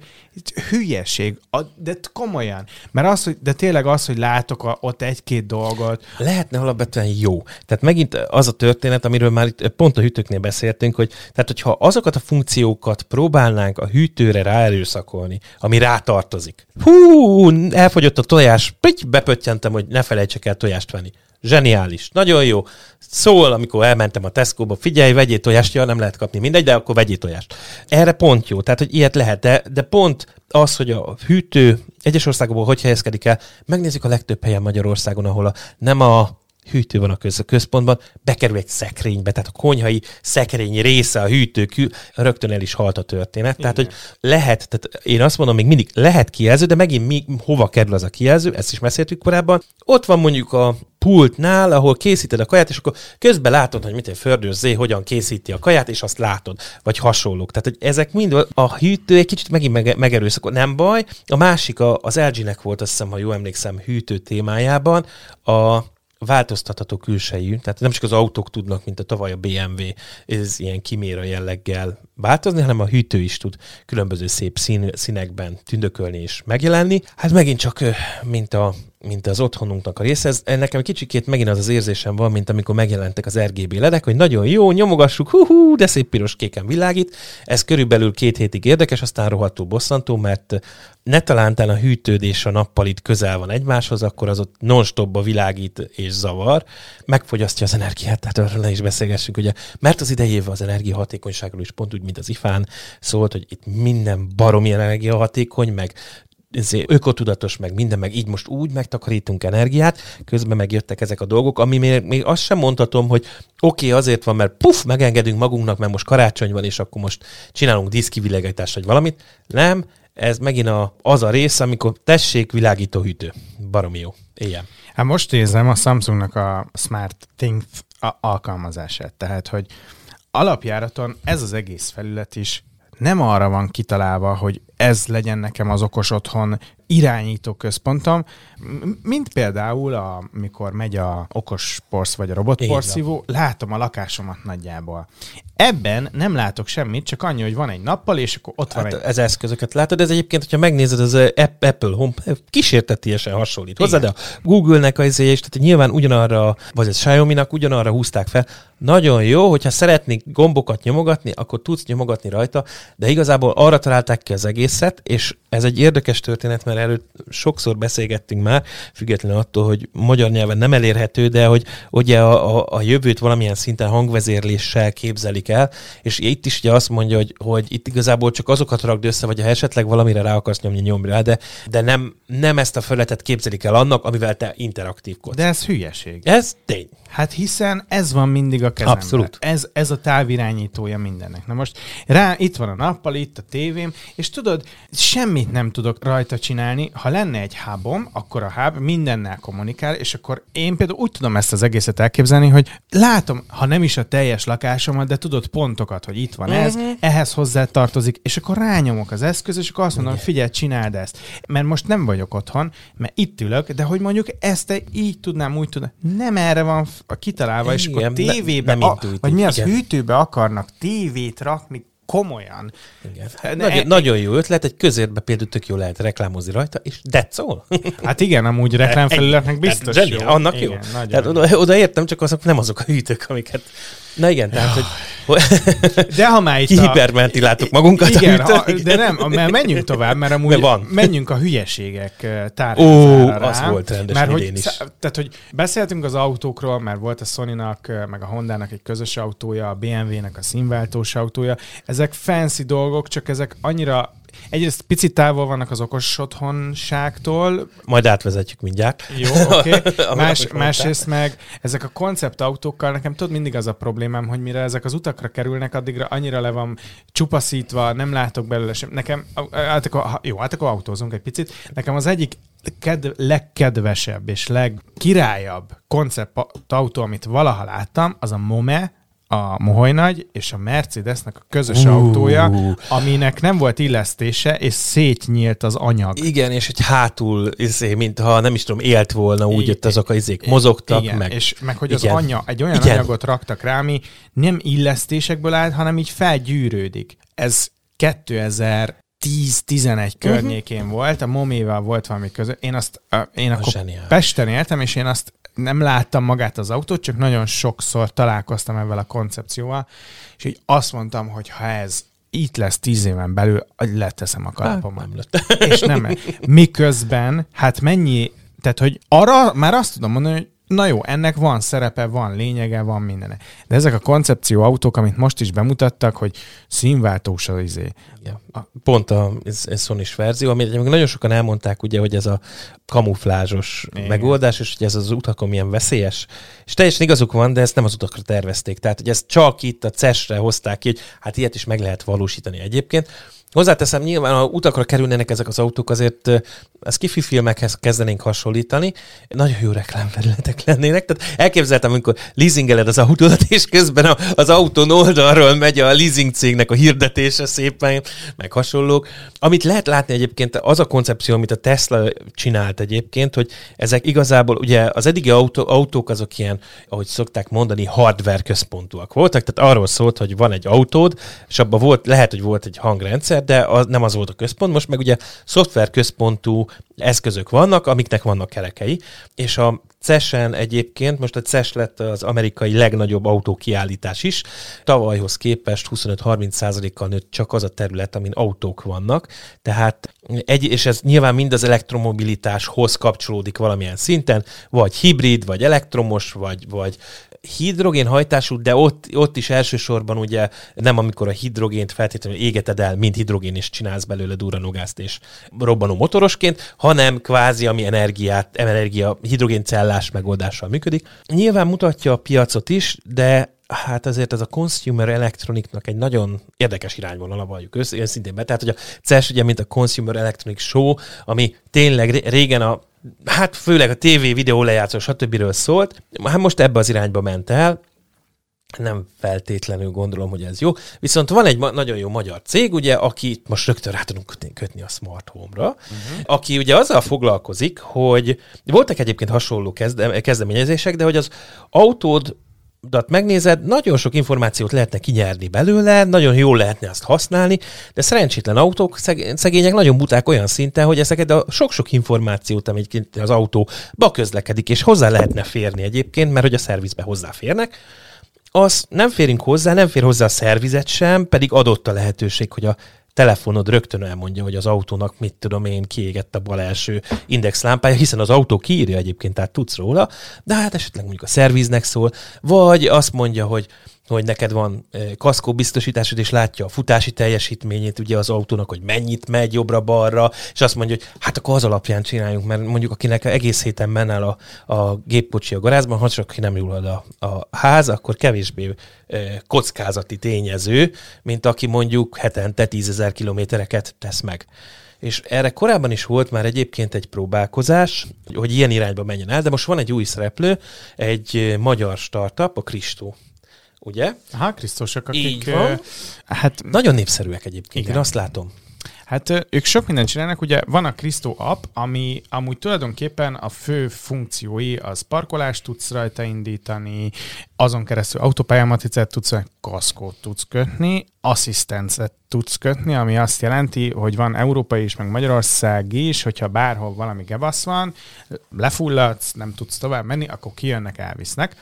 Hülyeség, de komolyan. Mert az, hogy, de tényleg az, hogy látok a, ott egy-két dolgot. Lehetne alapvetően jó. Tehát megint az a történet, amiről már itt pont a hűtőknél beszéltünk, hogy tehát, hogyha azokat a funkciókat próbálnánk a hűtőre ráerőszakolni, ami rátartozik. Hú, elfogyott a tojás, pitty, bepöttyentem, hogy ne felejtsek el tojást venni. Zseniális, nagyon jó. Szól, amikor elmentem a Tesco-ba, figyelj, vegyél tojást, ja, nem lehet kapni, mindegy, de akkor vegyél tojást. Erre pont jó, tehát, hogy ilyet lehet, de, de pont az, hogy a hűtő egyes országokból hogy helyezkedik el, megnézzük a legtöbb helyen Magyarországon, ahol a, nem a hűtő van a, köz, a központban, bekerül egy szekrénybe, tehát a konyhai szekrény része a hűtő, kül, rögtön el is halt a történet. Igen. Tehát, hogy lehet, tehát én azt mondom, még mindig lehet kijelző, de megint mi, hova kerül az a kijelző, ezt is beszéltük korábban. Ott van mondjuk a pultnál, ahol készíted a kaját, és akkor közben látod, hogy mit egy fördős zé hogyan készíti a kaját, és azt látod, vagy hasonlók. Tehát, hogy ezek mind a hűtő egy kicsit megint mege- megerőszakol, nem baj. A másik a, az LG-nek volt, azt hiszem, ha jól emlékszem, hűtő témájában, a változtatható külsejű, tehát nem csak az autók tudnak, mint a tavaly a BMW, ez ilyen kiméra jelleggel változni, hanem a hűtő is tud különböző szép szín, színekben tündökölni és megjelenni. Hát megint csak, mint a mint az otthonunknak a része. Ez, nekem kicsikét megint az az érzésem van, mint amikor megjelentek az RGB ledek, hogy nagyon jó, nyomogassuk, hú, hú de szép piros kéken világít. Ez körülbelül két hétig érdekes, aztán rohadtul bosszantó, mert ne talántán a hűtőd és a nappalit közel van egymáshoz, akkor az ott non-stopba világít és zavar, megfogyasztja az energiát, tehát arról ne is beszélgessünk, ugye, mert az idejével az energiahatékonyságról is pont úgy, mint az ifán szólt, hogy itt minden baromi energiahatékony, meg ökotudatos, meg minden, meg így most úgy megtakarítunk energiát, közben megjöttek ezek a dolgok, ami még, még azt sem mondhatom, hogy oké, okay, azért van, mert puf, megengedünk magunknak, mert most karácsony van, és akkor most csinálunk diszkivilágítást, vagy valamit. Nem, ez megint a, az a rész, amikor tessék világító hűtő. Baromi jó. Ilyen. Hát most nézem a Samsungnak a Smart Things alkalmazását. Tehát, hogy alapjáraton ez az egész felület is nem arra van kitalálva, hogy ez legyen nekem az okos otthon irányító központom, mint például, amikor megy a okos porsz vagy a robotporszívó, látom a lakásomat nagyjából. Ebben nem látok semmit, csak annyi, hogy van egy nappal, és akkor ott van hát egy... Ez eszközöket látod, ez egyébként, hogyha megnézed, az Apple Home kísértetiesen hasonlít hozzá, de a Google-nek az is, tehát nyilván ugyanarra, vagy a Xiaomi-nak ugyanarra húzták fel. Nagyon jó, hogyha szeretnék gombokat nyomogatni, akkor tudsz nyomogatni rajta, de igazából arra találták ki az egészet, és ez egy érdekes történet, mert erről sokszor beszélgettünk már, függetlenül attól, hogy magyar nyelven nem elérhető, de hogy ugye a, a, a jövőt valamilyen szinten hangvezérléssel képzelik el, és itt is ugye azt mondja, hogy, hogy itt igazából csak azokat rakd össze, vagy ha esetleg valamire rá akarsz nyomni, nyomj rá, de, de nem, nem ezt a feletet képzelik el annak, amivel te interaktívkodsz. De ez hülyeség. Ez tény. Hát hiszen ez van mindig a kezemben. Abszolút. Ez, ez a távirányítója mindennek. Na most rá itt van a nappal, itt a tévém, és tudod, semmit nem tudok rajta csinálni. Ha lenne egy hubom, akkor a hub mindennel kommunikál, és akkor én például úgy tudom ezt az egészet elképzelni, hogy látom, ha nem is a teljes lakásomat, de tudod pontokat, hogy itt van ez, uh-huh. ehhez hozzá tartozik, és akkor rányomok az eszköz, és akkor azt mondom, hogy figyelj, csináld ezt. Mert most nem vagyok otthon, mert itt ülök, de hogy mondjuk ezt te így tudnám, úgy tudnám. Nem erre van a kitalálva, és akkor tévébe, ne, a, vagy mi az igen. hűtőbe akarnak tévét rakni, komolyan. Igen. Hát, nagyon, nagyon jó ötlet, egy közérbe például tök jól lehet reklámozni rajta, és that's all. Hát igen, amúgy reklámfelületnek biztos hát, jó. Annak igen, jó. Tehát oda, oda értem, csak azok nem azok a hűtők, amiket Na igen, tehát, hogy... De ha már itt Kihiperventiláltuk magunkat. Igen, a, de nem, mert menjünk tovább, mert amúgy van. menjünk a hülyeségek tárházára. Ó, az volt rendes mert hogy, is. Tehát, hogy beszéltünk az autókról, mert volt a Sony-nak, meg a Honda-nak egy közös autója, a BMW-nek a színváltós autója. Ezek fancy dolgok, csak ezek annyira Egyrészt picit távol vannak az okos otthonságtól. Majd átvezetjük mindjárt. Jó, oké. Okay. Más, másrészt meg ezek a konceptautókkal nekem tudod mindig az a problémám, hogy mire ezek az utakra kerülnek, addigra annyira le van csupaszítva, nem látok belőle sem. Nekem, hát akkor, jó, hát akkor autózunk egy picit. Nekem az egyik ked- legkedvesebb és legkirályabb konceptautó, amit valaha láttam, az a Mome, a Moholy Nagy és a Mercedesnek a közös uh. autója, aminek nem volt illesztése, és szétnyílt az anyag. Igen, és egy hátul, izé, mintha nem is tudom, élt volna, úgy jött azok a izék mozogtak. Igen, meg. és meg hogy igen. az anya, egy olyan igen. anyagot raktak rá, ami nem illesztésekből állt, hanem így felgyűrődik. Ez 2000 10-11 uh-huh. környékén volt, a moméval volt valami között. Én azt, én akkor Pesten éltem, és én azt nem láttam magát az autót, csak nagyon sokszor találkoztam ezzel a koncepcióval, és így azt mondtam, hogy ha ez itt lesz tíz éven belül, leteszem a kalapomat. Hát, nem lett. És nem. Miközben, hát mennyi, tehát hogy arra már azt tudom mondani, hogy Na jó, ennek van szerepe, van lényege, van mindene. De ezek a koncepció autók, amit most is bemutattak, hogy színváltós az izé. Ja. Pont a ez, ez sony verzió, amit nagyon sokan elmondták, ugye, hogy ez a kamuflázsos Igen. megoldás, és hogy ez az utakon milyen veszélyes. És teljesen igazuk van, de ezt nem az utakra tervezték. Tehát, hogy ezt csak itt a CES-re hozták ki, hogy hát ilyet is meg lehet valósítani egyébként. Hozzáteszem, nyilván, ha utakra kerülnének ezek az autók, azért ez kifi filmekhez kezdenénk hasonlítani. Nagyon jó reklámfelületek lennének. Tehát elképzeltem, amikor leasingeled az autódat, és közben az autón oldalról megy a leasing cégnek a hirdetése szépen, meg hasonlók. Amit lehet látni egyébként, az a koncepció, amit a Tesla csinált egyébként, hogy ezek igazából, ugye az eddigi autó, autók azok ilyen, ahogy szokták mondani, hardware központúak voltak. Tehát arról szólt, hogy van egy autód, és abban volt, lehet, hogy volt egy hangrendszer, de az, nem az volt a központ. Most meg ugye szoftver központú eszközök vannak, amiknek vannak kerekei, és a CES-en egyébként, most a CES lett az amerikai legnagyobb autókiállítás is, tavalyhoz képest 25-30%-kal nőtt csak az a terület, amin autók vannak, tehát egy, és ez nyilván mind az elektromobilitáshoz kapcsolódik valamilyen szinten, vagy hibrid, vagy elektromos, vagy, vagy hidrogénhajtású, de ott, ott is elsősorban ugye nem amikor a hidrogént feltétlenül égeted el, mint hidrogén, és csinálsz belőle duranogázt és robbanó motorosként, hanem kvázi ami energiát, energia hidrogéncellás megoldással működik. Nyilván mutatja a piacot is, de hát azért ez a consumer electronicnak egy nagyon érdekes irányvonal, valljuk őszintén be. Tehát, hogy a CES ugye, mint a Consumer Electronic Show, ami tényleg régen a hát főleg a TV, videó lejátszó, stb. szólt. Hát most ebbe az irányba ment el, nem feltétlenül gondolom, hogy ez jó. Viszont van egy ma- nagyon jó magyar cég, ugye, aki most rögtön rá tudunk kötni, kötni a smart home-ra, uh-huh. aki ugye azzal foglalkozik, hogy voltak egyébként hasonló kezde- kezdeményezések, de hogy az autód dat megnézed, nagyon sok információt lehetne kinyerni belőle, nagyon jól lehetne azt használni, de szerencsétlen autók, szegények nagyon buták olyan szinten, hogy ezeket a sok-sok információt, amit az autóba közlekedik, és hozzá lehetne férni egyébként, mert hogy a szervizbe hozzáférnek, az nem férünk hozzá, nem fér hozzá a szervizet sem, pedig adott a lehetőség, hogy a telefonod rögtön elmondja, hogy az autónak mit tudom én, kiégett a bal első indexlámpája, hiszen az autó kiírja egyébként, tehát tudsz róla, de hát esetleg mondjuk a szerviznek szól, vagy azt mondja, hogy hogy neked van kaszkó biztosításod, és látja a futási teljesítményét ugye az autónak, hogy mennyit megy jobbra-balra, és azt mondja, hogy hát akkor az alapján csináljunk, mert mondjuk akinek egész héten el a, a géppocsi a garázsban, ha csak nem jól a, a ház, akkor kevésbé kockázati tényező, mint aki mondjuk hetente tízezer kilométereket tesz meg. És erre korábban is volt már egyébként egy próbálkozás, hogy ilyen irányba menjen el, de most van egy új szereplő, egy magyar startup, a Kristó ugye? Aha, Krisztusok, akik... Így van. Hát, Nagyon népszerűek egyébként, igen. én azt látom. Hát ők sok mindent csinálnak, ugye van a Kristo app, ami amúgy tulajdonképpen a fő funkciói az parkolást tudsz rajta indítani, azon keresztül autópályamatricát tudsz, kaszkót tudsz kötni, asszisztencet tudsz kötni, ami azt jelenti, hogy van európai is, meg Magyarország is, hogyha bárhol valami gebasz van, lefulladsz, nem tudsz tovább menni, akkor kijönnek, elvisznek.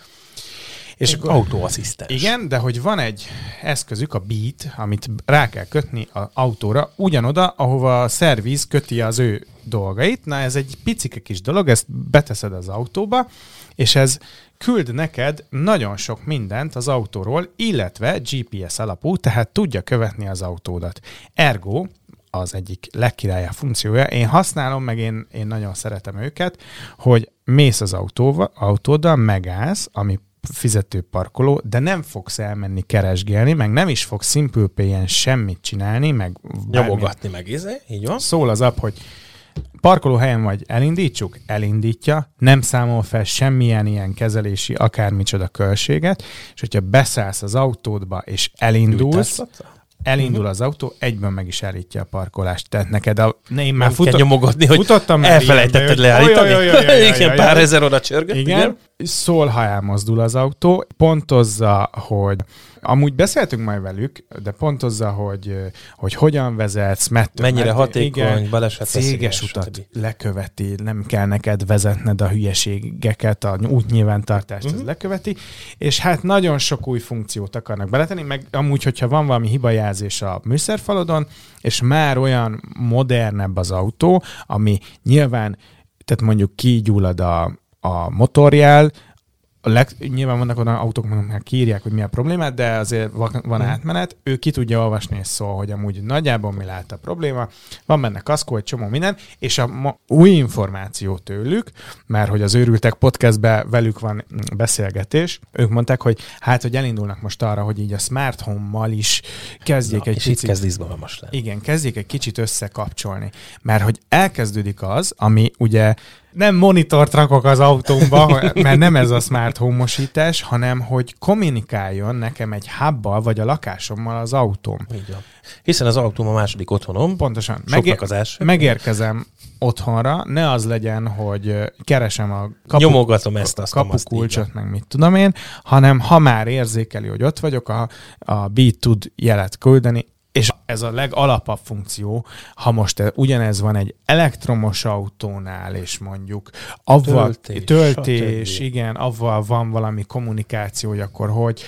És akkor, autóasszisztens. Igen, de hogy van egy eszközük, a Beat, amit rá kell kötni az autóra, ugyanoda, ahova a szerviz köti az ő dolgait. Na, ez egy picike kis dolog, ezt beteszed az autóba, és ez küld neked nagyon sok mindent az autóról, illetve GPS alapú, tehát tudja követni az autódat. Ergo, az egyik legkirályabb funkciója. Én használom, meg én, én nagyon szeretem őket, hogy mész az autóval, autóddal, megállsz, ami fizető parkoló, de nem fogsz elmenni keresgélni, meg nem is fogsz Simple pay semmit csinálni, meg nyomogatni meg, izé, így van. Szól az app, hogy parkolóhelyen vagy, elindítsuk, elindítja, nem számol fel semmilyen ilyen kezelési akármicsoda költséget, és hogyha beszállsz az autódba és elindulsz, elindul uh-huh. az autó, egyben meg is állítja a parkolást. Tehát neked a... Ne, én már futott, nyomogatni, hogy futottam elfelejtetted leállítani. Igen, pár ezer oda csörgött. Igen. igen. Szól, ha elmozdul az autó, pontozza, hogy Amúgy beszéltünk majd velük, de pontozza, hogy, hogy hogyan vezetsz, mert mennyire mert, hatékony, igen, baleset céges utat stb. leköveti, nem kell neked vezetned a hülyeségeket, a útnyilvántartást, uh-huh. ez mhm. leköveti, és hát nagyon sok új funkciót akarnak beletenni, meg amúgy, hogyha van valami hibajelzés a műszerfalodon, és már olyan modernebb az autó, ami nyilván, tehát mondjuk kigyullad a, a motorjel, a leg, nyilván vannak olyan autók, meg kiírják, hogy mi a problémát, de azért van, van mm. átmenet, ő ki tudja olvasni és szól, hogy amúgy nagyjából mi lehet a probléma, van benne kaszkó, egy csomó minden, és a ma, új információ tőlük, mert hogy az őrültek podcastben velük van beszélgetés, ők mondták, hogy hát, hogy elindulnak most arra, hogy így a smart home-mal is kezdjék Na, egy és picit... itt kezd izgalmas lenni. Igen, kezdjék egy kicsit összekapcsolni, mert hogy elkezdődik az, ami ugye nem monitort rakok az autómba, mert nem ez a smart homosítás, hanem hogy kommunikáljon nekem egy hubbal vagy a lakásommal az autóm. Így van. Hiszen az autóm a második otthonom. Pontosan. Megér- az első. Megérkezem otthonra, ne az legyen, hogy keresem a kapu, Nyomogatom ezt, azt kapukulcsot, meg mit tudom én, hanem ha már érzékeli, hogy ott vagyok, a, a Beat tud jelet küldeni, és ez a legalapabb funkció, ha most ugyanez van egy elektromos autónál, és mondjuk avval, töltés, töltés igen, avval van valami kommunikáció, hogy akkor hogy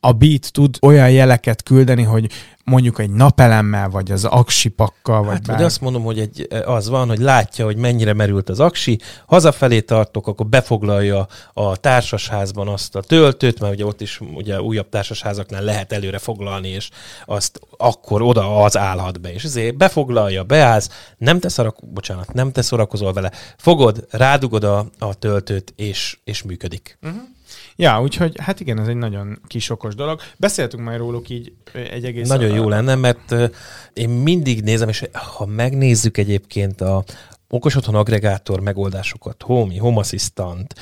a Beat tud olyan jeleket küldeni, hogy mondjuk egy napelemmel, vagy az aksipakkal, vagy hát, bár... azt mondom, hogy egy, az van, hogy látja, hogy mennyire merült az aksi, hazafelé tartok, akkor befoglalja a társasházban azt a töltőt, mert ugye ott is ugye újabb társasházaknál lehet előre foglalni, és azt akkor oda az állhat be. És ezért befoglalja, beállsz, nem te szarak, bocsánat, nem te szórakozol vele, fogod, rádugod a, a töltőt, és, és működik. Uh-huh. Ja, úgyhogy hát igen, ez egy nagyon kis okos dolog. Beszéltünk már róluk így egy egész... Nagyon jó lenne, mert én mindig nézem, és ha megnézzük egyébként a okos otthon agregátor megoldásokat, Home, Home Assistant,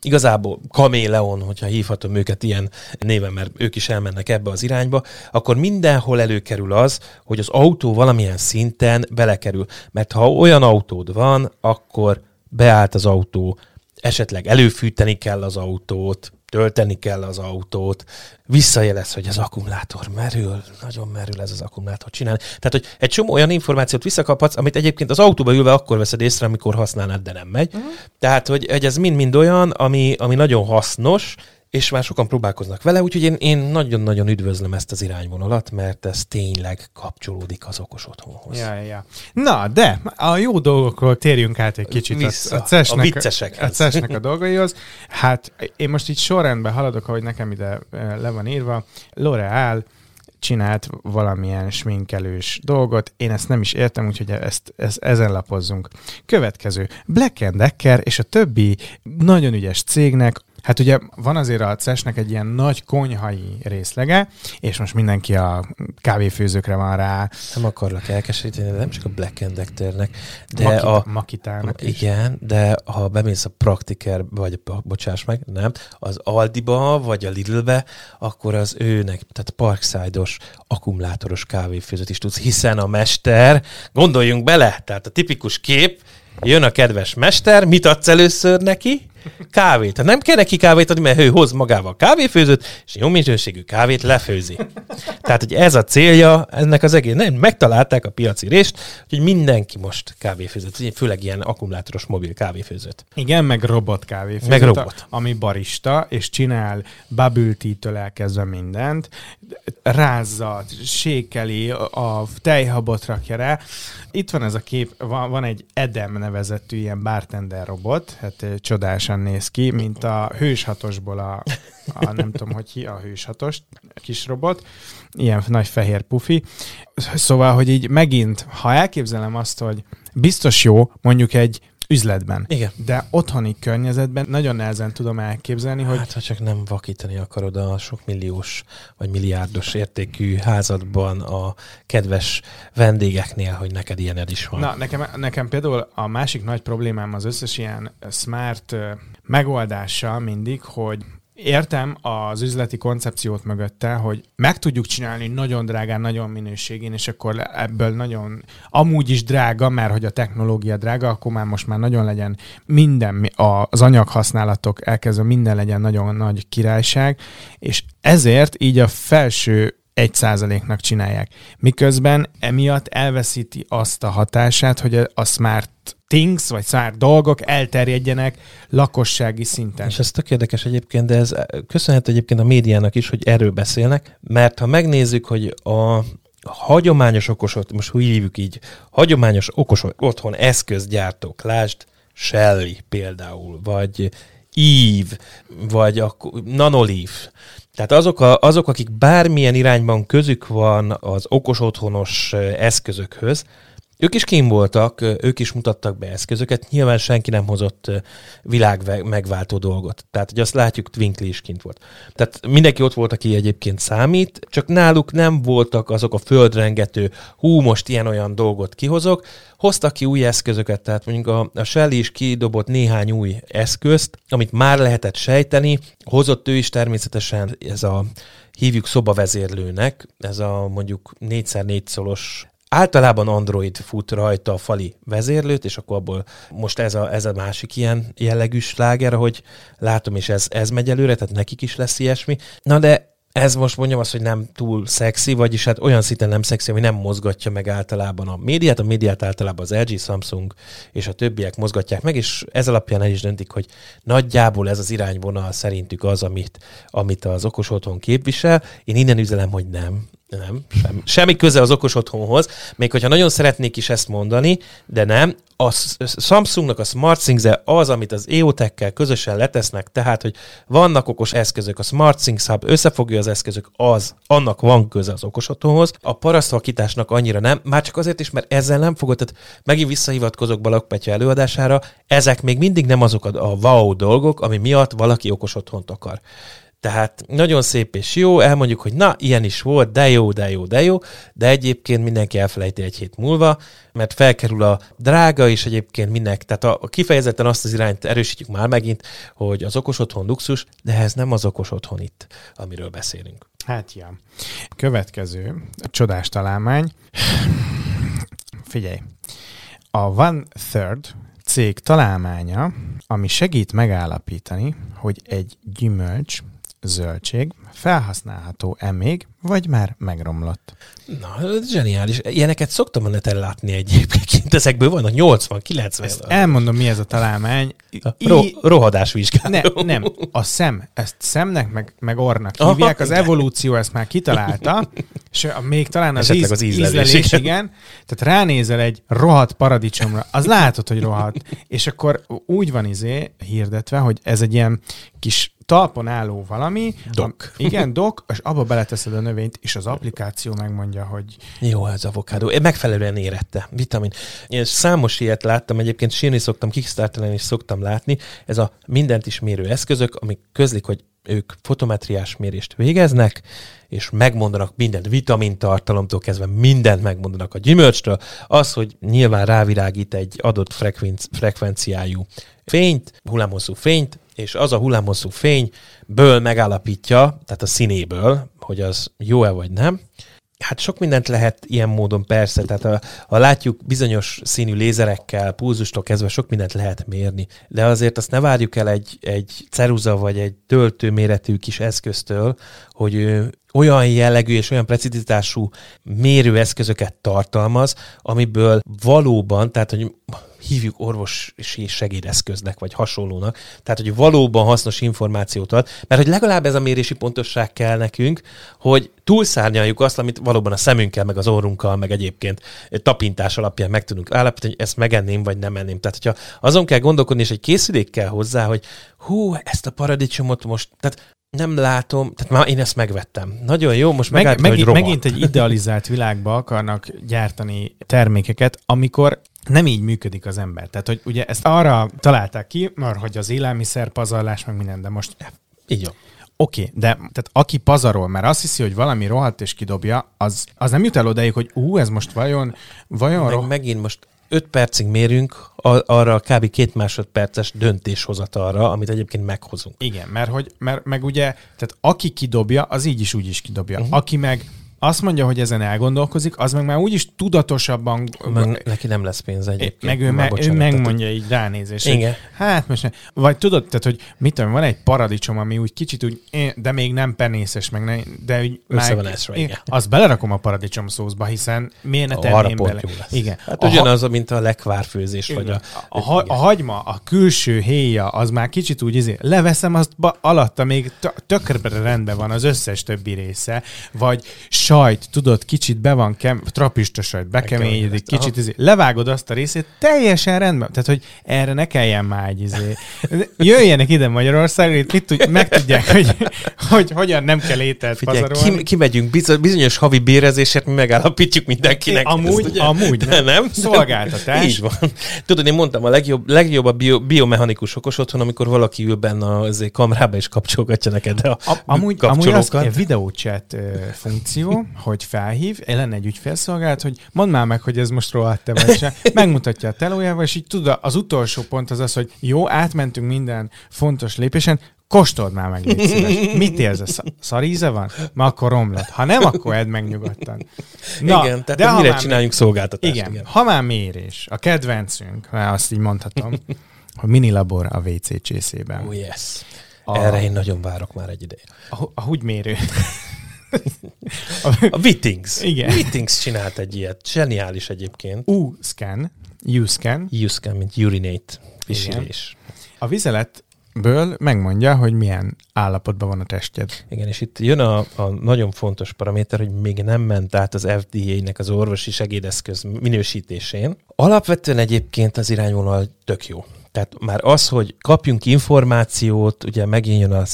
igazából Kaméleon, hogyha hívhatom őket ilyen néven, mert ők is elmennek ebbe az irányba, akkor mindenhol előkerül az, hogy az autó valamilyen szinten belekerül. Mert ha olyan autód van, akkor beállt az autó, esetleg előfűteni kell az autót, tölteni kell az autót, visszajelez, hogy az akkumulátor merül, nagyon merül ez az akkumulátor csinálni. Tehát, hogy egy csomó olyan információt visszakaphatsz, amit egyébként az autóba ülve akkor veszed észre, amikor használnád, de nem megy. Uh-huh. Tehát, hogy, hogy ez mind-mind olyan, ami, ami nagyon hasznos, és már sokan próbálkoznak vele, úgyhogy én, én nagyon-nagyon üdvözlöm ezt az irányvonalat, mert ez tényleg kapcsolódik az okos otthonhoz. Ja, ja. Na, de a jó dolgokról térjünk át egy kicsit Vissza, a, a, cesnek, a viccesekhez. A cesnek a dolgaihoz. Hát én most így sorrendben haladok, ahogy nekem ide le van írva. L'Oreal csinált valamilyen sminkelős dolgot. Én ezt nem is értem, úgyhogy ezt, ezt ezen lapozzunk. Következő. Black Decker és a többi nagyon ügyes cégnek Hát ugye van azért a CES-nek egy ilyen nagy konyhai részlege, és most mindenki a kávéfőzőkre van rá. Nem akarlak elkeseríteni, de nem csak a Black Decker-nek, de Maki- a... Makitának is. Igen, de ha bemész a Praktiker, vagy bocsáss meg, nem, az Aldiba, vagy a Lidlbe, akkor az őnek, tehát Parkside-os, akkumulátoros kávéfőzőt is tudsz, hiszen a mester, gondoljunk bele, tehát a tipikus kép, jön a kedves mester, mit adsz először neki? Kávét. Tehát nem kell neki kávét adni, mert ő hoz magával kávéfőzőt, és jó minőségű kávét lefőzi. Tehát, hogy ez a célja ennek az egész. Nem, megtalálták a piaci részt, hogy mindenki most kávéfőzőt, főleg ilyen akkumulátoros mobil kávéfőzőt. Igen, meg robot kávéfőzőt, meg robot. ami barista, és csinál bubble tea-től elkezdve mindent, rázza, sékeli, a tejhabot rakja rá. Itt van ez a kép, van, van egy Edem nevezetű ilyen bartender robot, hát csodás teljesen néz ki, mint a hőshatosból a, a nem tudom, hogy hi a hőshatos kis robot, ilyen nagy fehér pufi. Szóval, hogy így megint, ha elképzelem azt, hogy biztos jó mondjuk egy üzletben. Igen. De otthoni környezetben nagyon nehezen tudom elképzelni, hogy... Hát, ha csak nem vakítani akarod a sok milliós vagy milliárdos értékű házadban a kedves vendégeknél, hogy neked ilyened is van. Na, nekem, nekem például a másik nagy problémám az összes ilyen smart megoldással mindig, hogy értem az üzleti koncepciót mögötte, hogy meg tudjuk csinálni nagyon drágán, nagyon minőségén, és akkor ebből nagyon, amúgy is drága, mert hogy a technológia drága, akkor már most már nagyon legyen minden, az anyaghasználatok elkezdve minden legyen nagyon nagy királyság, és ezért így a felső egy százaléknak csinálják. Miközben emiatt elveszíti azt a hatását, hogy a smart things, vagy smart dolgok elterjedjenek lakossági szinten. És ez tök érdekes egyébként, de ez köszönhető egyébként a médiának is, hogy erről beszélnek, mert ha megnézzük, hogy a hagyományos okos, most úgy hívjuk így, hagyományos okos otthon eszközgyártók, lásd, Shelly például, vagy Eve, vagy a Nanolive, tehát azok, a, azok, akik bármilyen irányban közük van az okos otthonos eszközökhöz, ők is kim voltak, ők is mutattak be eszközöket, nyilván senki nem hozott világ megváltó dolgot. Tehát, hogy azt látjuk, Twinkly is kint volt. Tehát mindenki ott volt, aki egyébként számít, csak náluk nem voltak azok a földrengető, hú, most ilyen-olyan dolgot kihozok, hoztak ki új eszközöket, tehát mondjuk a, a Shell is kidobott néhány új eszközt, amit már lehetett sejteni, hozott ő is természetesen ez a hívjuk szobavezérlőnek, ez a mondjuk 4x4 szolos Általában Android fut rajta a fali vezérlőt, és akkor abból most ez a, ez a másik ilyen jellegű sláger, hogy látom, és ez, ez megy előre, tehát nekik is lesz ilyesmi. Na de ez most mondjam azt, hogy nem túl szexi, vagyis hát olyan szinten nem szexi, hogy nem mozgatja meg általában a médiát. A médiát általában az LG, Samsung és a többiek mozgatják meg, és ez alapján el is döntik, hogy nagyjából ez az irányvonal szerintük az, amit, amit az okos otthon képvisel. Én innen üzelem, hogy nem. Nem, semmi, semmi köze az okos otthonhoz, még hogyha nagyon szeretnék is ezt mondani, de nem. A Samsungnak a SmartThings az, amit az EOTech-kel közösen letesznek, tehát, hogy vannak okos eszközök, a SmartThings Hub összefogja az eszközök, az, annak van köze az okos otthonhoz. A paraszthalkításnak annyira nem, már csak azért is, mert ezzel nem fogod, tehát megint visszahivatkozok Balak Petya előadására, ezek még mindig nem azok a, a wow dolgok, ami miatt valaki okos otthont akar. Tehát nagyon szép és jó, elmondjuk, hogy na, ilyen is volt, de jó, de jó, de jó, de egyébként mindenki elfelejti egy hét múlva, mert felkerül a drága, és egyébként mindenki, tehát a, a kifejezetten azt az irányt erősítjük már megint, hogy az okos otthon luxus, de ez nem az okos otthon itt, amiről beszélünk. Hát ja. Következő csodás találmány. Figyelj. A One Third cég találmánya, ami segít megállapítani, hogy egy gyümölcs zöldség felhasználható-e még, vagy már megromlott? Na, zseniális. Ilyeneket szoktam a neten látni egyébként. Ezekből vannak 80, 90. Ezt elmondom, mi ez a találmány. A ro- rohadás vizsgáló. Ne, nem, a szem. Ezt szemnek, meg, meg ornak hívják. Az evolúció ezt már kitalálta, és a, még talán az, íz, az ízlelés, ízlelés, igen. Tehát ránézel egy rohadt paradicsomra, az látod, hogy rohadt. És akkor úgy van izé hirdetve, hogy ez egy ilyen kis talpon álló valami. Dok. A, igen, dok, és abba beleteszed a növényt, és az applikáció megmondja, hogy... Jó, ez avokádó. Megfelelően érette. Vitamin. Én számos ilyet láttam, egyébként sírni szoktam, kickstarteren is szoktam látni. Ez a mindent is mérő eszközök, amik közlik, hogy ők fotometriás mérést végeznek, és megmondanak mindent, vitamintartalomtól kezdve mindent megmondanak a gyümölcstől. Az, hogy nyilván rávirágít egy adott frekvenciájú fényt, hullámhosszú fényt, és az a hullámhosszú fényből megállapítja, tehát a színéből, hogy az jó-e vagy nem. Hát sok mindent lehet ilyen módon persze, tehát ha, ha látjuk bizonyos színű lézerekkel, pulzustól kezdve sok mindent lehet mérni, de azért azt ne várjuk el egy, egy ceruza vagy egy töltőméretű kis eszköztől, hogy ő olyan jellegű és olyan precizitású mérőeszközöket tartalmaz, amiből valóban, tehát hogy hívjuk orvosi segédeszköznek, vagy hasonlónak. Tehát, hogy valóban hasznos információt ad, mert hogy legalább ez a mérési pontosság kell nekünk, hogy túlszárnyaljuk azt, amit valóban a szemünkkel, meg az orrunkkal, meg egyébként tapintás alapján meg tudunk állapítani, hogy ezt megenném, vagy nem enném. Tehát, hogyha azon kell gondolkodni, és egy készülék kell hozzá, hogy hú, ezt a paradicsomot most, tehát nem látom, tehát már én ezt megvettem. Nagyon jó, most meg, megint, hogy megint egy idealizált világba akarnak gyártani termékeket, amikor nem így működik az ember. Tehát, hogy ugye ezt arra találták ki, mert hogy az élelmiszer pazarlás, meg minden, de most... Így jó. Oké, okay, de tehát aki pazarol, mert azt hiszi, hogy valami rohadt és kidobja, az, az nem jut el odáig, hogy ú, ez most vajon, vajon meg, roh- megint most 5 percig mérünk arra a kb. két másodperces döntéshozatalra, amit egyébként meghozunk. Igen, mert, hogy, mert meg ugye, tehát aki kidobja, az így is úgy is kidobja. Uh-huh. Aki meg azt mondja, hogy ezen elgondolkozik, az meg már úgyis tudatosabban... Meg, neki nem lesz pénz egyébként. Meg ő, me, ő megmondja így ránézés. Igen. hát most ne. Vagy tudod, tehát, hogy mit tudom, van egy paradicsom, ami úgy kicsit úgy, de még nem penészes, meg ne, de úgy Össze van ezt, én, azt belerakom a paradicsom szószba, hiszen miért ne tenném bele? Igen. Hát a ugyanaz, mint a lekvárfőzés, vagy a... A, ha, a hagyma, a külső héja, az már kicsit úgy izé, leveszem azt ba, alatta, még tökre rendben van az összes többi része, vagy sajt, tudod, kicsit be van, kem, trapista sajt, bekeményedik, kicsit, izé, levágod azt a részét, teljesen rendben. Tehát, hogy erre ne kelljen már egy izé. Jöjjenek ide Magyarországra, itt mit tud, megtudják, hogy, hogy hogyan nem kell ételt Figyelj, pazarolni. Ki, kimegyünk bizonyos havi bérezésért, mi megállapítjuk mindenkinek. Amúgy, ezt, amúgy, nem? nem? Szolgáltatás. Így van. Tudod, én mondtam, a legjobb, legjobb a bio, biomechanikus okos otthon, amikor valaki ül benne a kamerába és kapcsolgatja neked a, a amúgy, amúgy az a funkció, hogy felhív, lenne egy ügyfélszolgálat, hogy mondd már meg, hogy ez most rohadt-e vagy se. Megmutatja a telójával, és így tudod, az utolsó pont az az, hogy jó, átmentünk minden fontos lépésen, Kóstold már meg, légy szíves. Mit érzesz? Szaríze van? Ma akkor romlott. Ha nem, akkor edd meg nyugodtan. Na, igen, tehát de mire csináljunk szolgáltatást. Igen, igen, ha már mérés, a kedvencünk, mert azt így mondhatom, hogy labor a WC csészében. Oh yes. A... Erre én nagyon várok már egy ideje. A, a húgymérő. A, a. Igen. Wittings csinált egy ilyet. Zseniális egyébként. U-scan. U-scan. U-scan, mint urinate. Pisilés. A vizelet ből megmondja, hogy milyen állapotban van a testjed. Igen, és itt jön a, a nagyon fontos paraméter, hogy még nem ment át az FDA-nek az orvosi segédeszköz minősítésén. Alapvetően egyébként az irányvonal tök jó. Tehát már az, hogy kapjunk információt, ugye megint jön a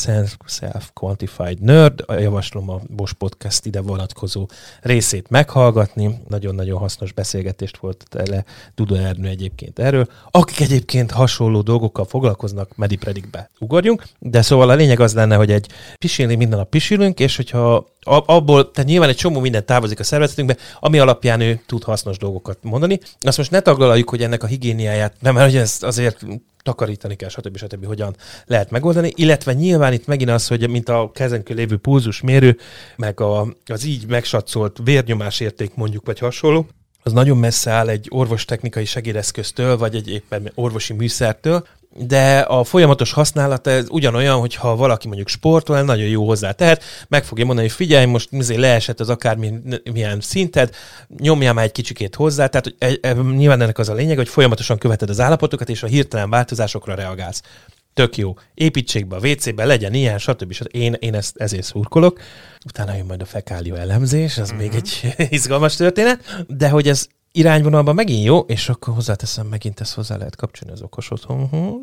Self-Quantified Nerd, javaslom a Bosch Podcast ide vonatkozó részét meghallgatni. Nagyon-nagyon hasznos beszélgetést volt tele Duda Ernő egyébként erről. Akik egyébként hasonló dolgokkal foglalkoznak, Medipredikbe ugorjunk. De szóval a lényeg az lenne, hogy egy pisilni minden nap pisilünk, és hogyha abból, tehát nyilván egy csomó minden távozik a szervezetünkbe, ami alapján ő tud hasznos dolgokat mondani. Azt most ne taglaljuk, hogy ennek a higiéniáját, nem, mert hogy ezt azért takarítani kell, stb. stb. hogyan lehet megoldani, illetve nyilván itt megint az, hogy mint a kezenkül lévő pulzusmérő, meg a, az így megsatszólt vérnyomás érték mondjuk, vagy hasonló, az nagyon messze áll egy orvostechnikai segédeszköztől, vagy egy éppen orvosi műszertől, de a folyamatos használata ez ugyanolyan, hogyha valaki mondjuk sportol, nagyon jó hozzá tehet, meg fogja mondani, hogy figyelj, most mizé leesett az akármilyen szinted, nyomjál már egy kicsikét hozzá, tehát hogy e, e, nyilván ennek az a lényeg, hogy folyamatosan követed az állapotokat, és a hirtelen változásokra reagálsz. Tök jó. Építsék be a WC-be, legyen ilyen, stb. stb. Én, én ezt ezért szurkolok. Utána jön majd a fekálió elemzés, az mm-hmm. még egy izgalmas történet, de hogy ez irányvonalban megint jó, és akkor hozzáteszem, megint ezt hozzá lehet kapcsolni az okos otthonhoz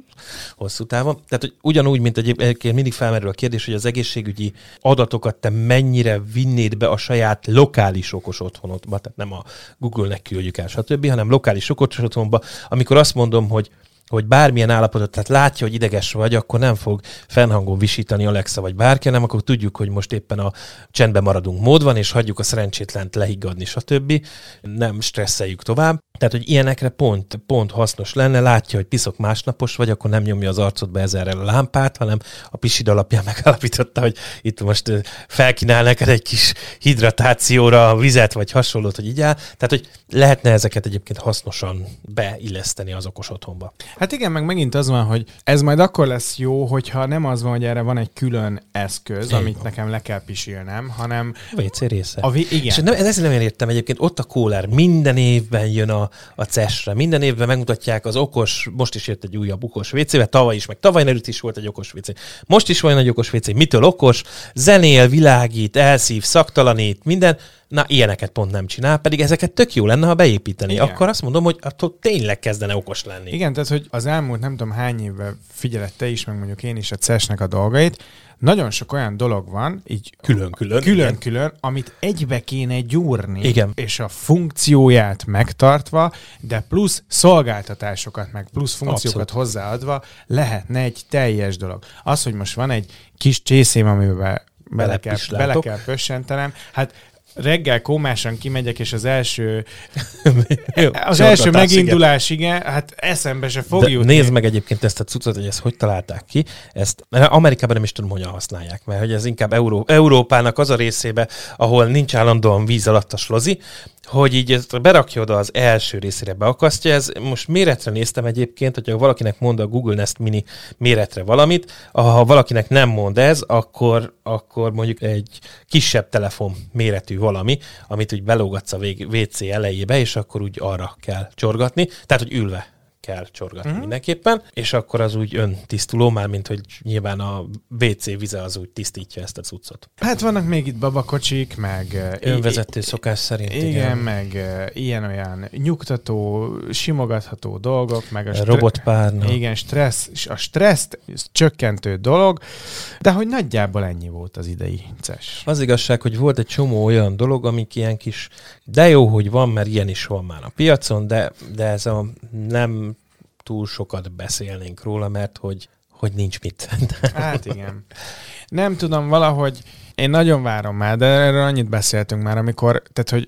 hosszú távon. Tehát, hogy ugyanúgy, mint egyébként mindig felmerül a kérdés, hogy az egészségügyi adatokat te mennyire vinnéd be a saját lokális okos otthonodba, tehát nem a Google-nek küldjük el, stb., hanem lokális okos otthonba, amikor azt mondom, hogy hogy bármilyen állapotot, tehát látja, hogy ideges vagy, akkor nem fog fennhangon visítani Alexa vagy bárki, nem, akkor tudjuk, hogy most éppen a csendben maradunk módban, és hagyjuk a szerencsétlent lehiggadni, stb. Nem stresszeljük tovább. Tehát, hogy ilyenekre pont, pont hasznos lenne, látja, hogy piszok másnapos vagy, akkor nem nyomja az arcodba ezerrel a lámpát, hanem a pisid alapján megállapította, hogy itt most felkínál neked egy kis hidratációra vizet, vagy hasonlót, hogy így áll. Tehát, hogy lehetne ezeket egyébként hasznosan beilleszteni az okos otthonba. Hát igen, meg megint az van, hogy ez majd akkor lesz jó, hogyha nem az van, hogy erre van egy külön eszköz, Igen. amit nekem le kell pisilnem, hanem... A WC része. A v- igen. És nem, ezt nem értem egyébként, ott a kóler minden évben jön a, a CES-re, minden évben megmutatják az okos, most is jött egy újabb okos WC, tavaly is, meg tavaly előtt is volt egy okos WC. Most is van egy okos WC, mitől okos? Zenél, világít, elszív, szaktalanít, minden Na, ilyeneket pont nem csinál, pedig ezeket tök jó lenne, ha beépíteni. Igen. Akkor azt mondom, hogy attól tényleg kezdene okos lenni. Igen, tehát, hogy az elmúlt nem tudom hány évben figyelette is, meg mondjuk én is a CES-nek a dolgait, nagyon sok olyan dolog van, így külön-külön, külön-külön, amit egybe kéne gyúrni, igen. és a funkcióját megtartva, de plusz szolgáltatásokat, meg plusz funkciókat Abszolút. hozzáadva lehetne egy teljes dolog. Az, hogy most van egy kis csészém, amiben bele kell, bele kell pössentenem, hát reggel kómásan kimegyek, és az első az első megindulás, igen. igen, hát eszembe se fog De jutni. Nézd meg egyébként ezt a cuccot, hogy ezt hogy találták ki. Ezt mert Amerikában nem is tudom, hogyan használják, mert hogy ez inkább Euró, Európának az a részébe, ahol nincs állandóan víz alatt a slozi, hogy így ezt berakja oda az első részére beakasztja. Ez most méretre néztem egyébként, hogyha valakinek mond a Google Nest Mini méretre valamit, ha valakinek nem mond ez, akkor, akkor mondjuk egy kisebb telefon méretű valami, amit úgy belógatsz a WC elejébe, és akkor úgy arra kell csorgatni, tehát hogy ülve kell csorgatni uh-huh. mindenképpen, és akkor az úgy öntisztuló, már mint hogy nyilván a WC vize az úgy tisztítja ezt a cuccot. Hát vannak még itt babakocsik, meg... Önvezető i- szokás szerint. Igen, igen. meg uh, ilyen-olyan nyugtató, simogatható dolgok, meg a stre- robotpárna. Igen, stressz, a stresszt csökkentő dolog, de hogy nagyjából ennyi volt az idei CES. Az igazság, hogy volt egy csomó olyan dolog, amik ilyen kis, de jó, hogy van, mert ilyen is van már a piacon, de, de ez a nem túl sokat beszélnénk róla, mert hogy, hogy nincs mit. hát igen. Nem tudom, valahogy én nagyon várom már, de erről annyit beszéltünk már, amikor, tehát hogy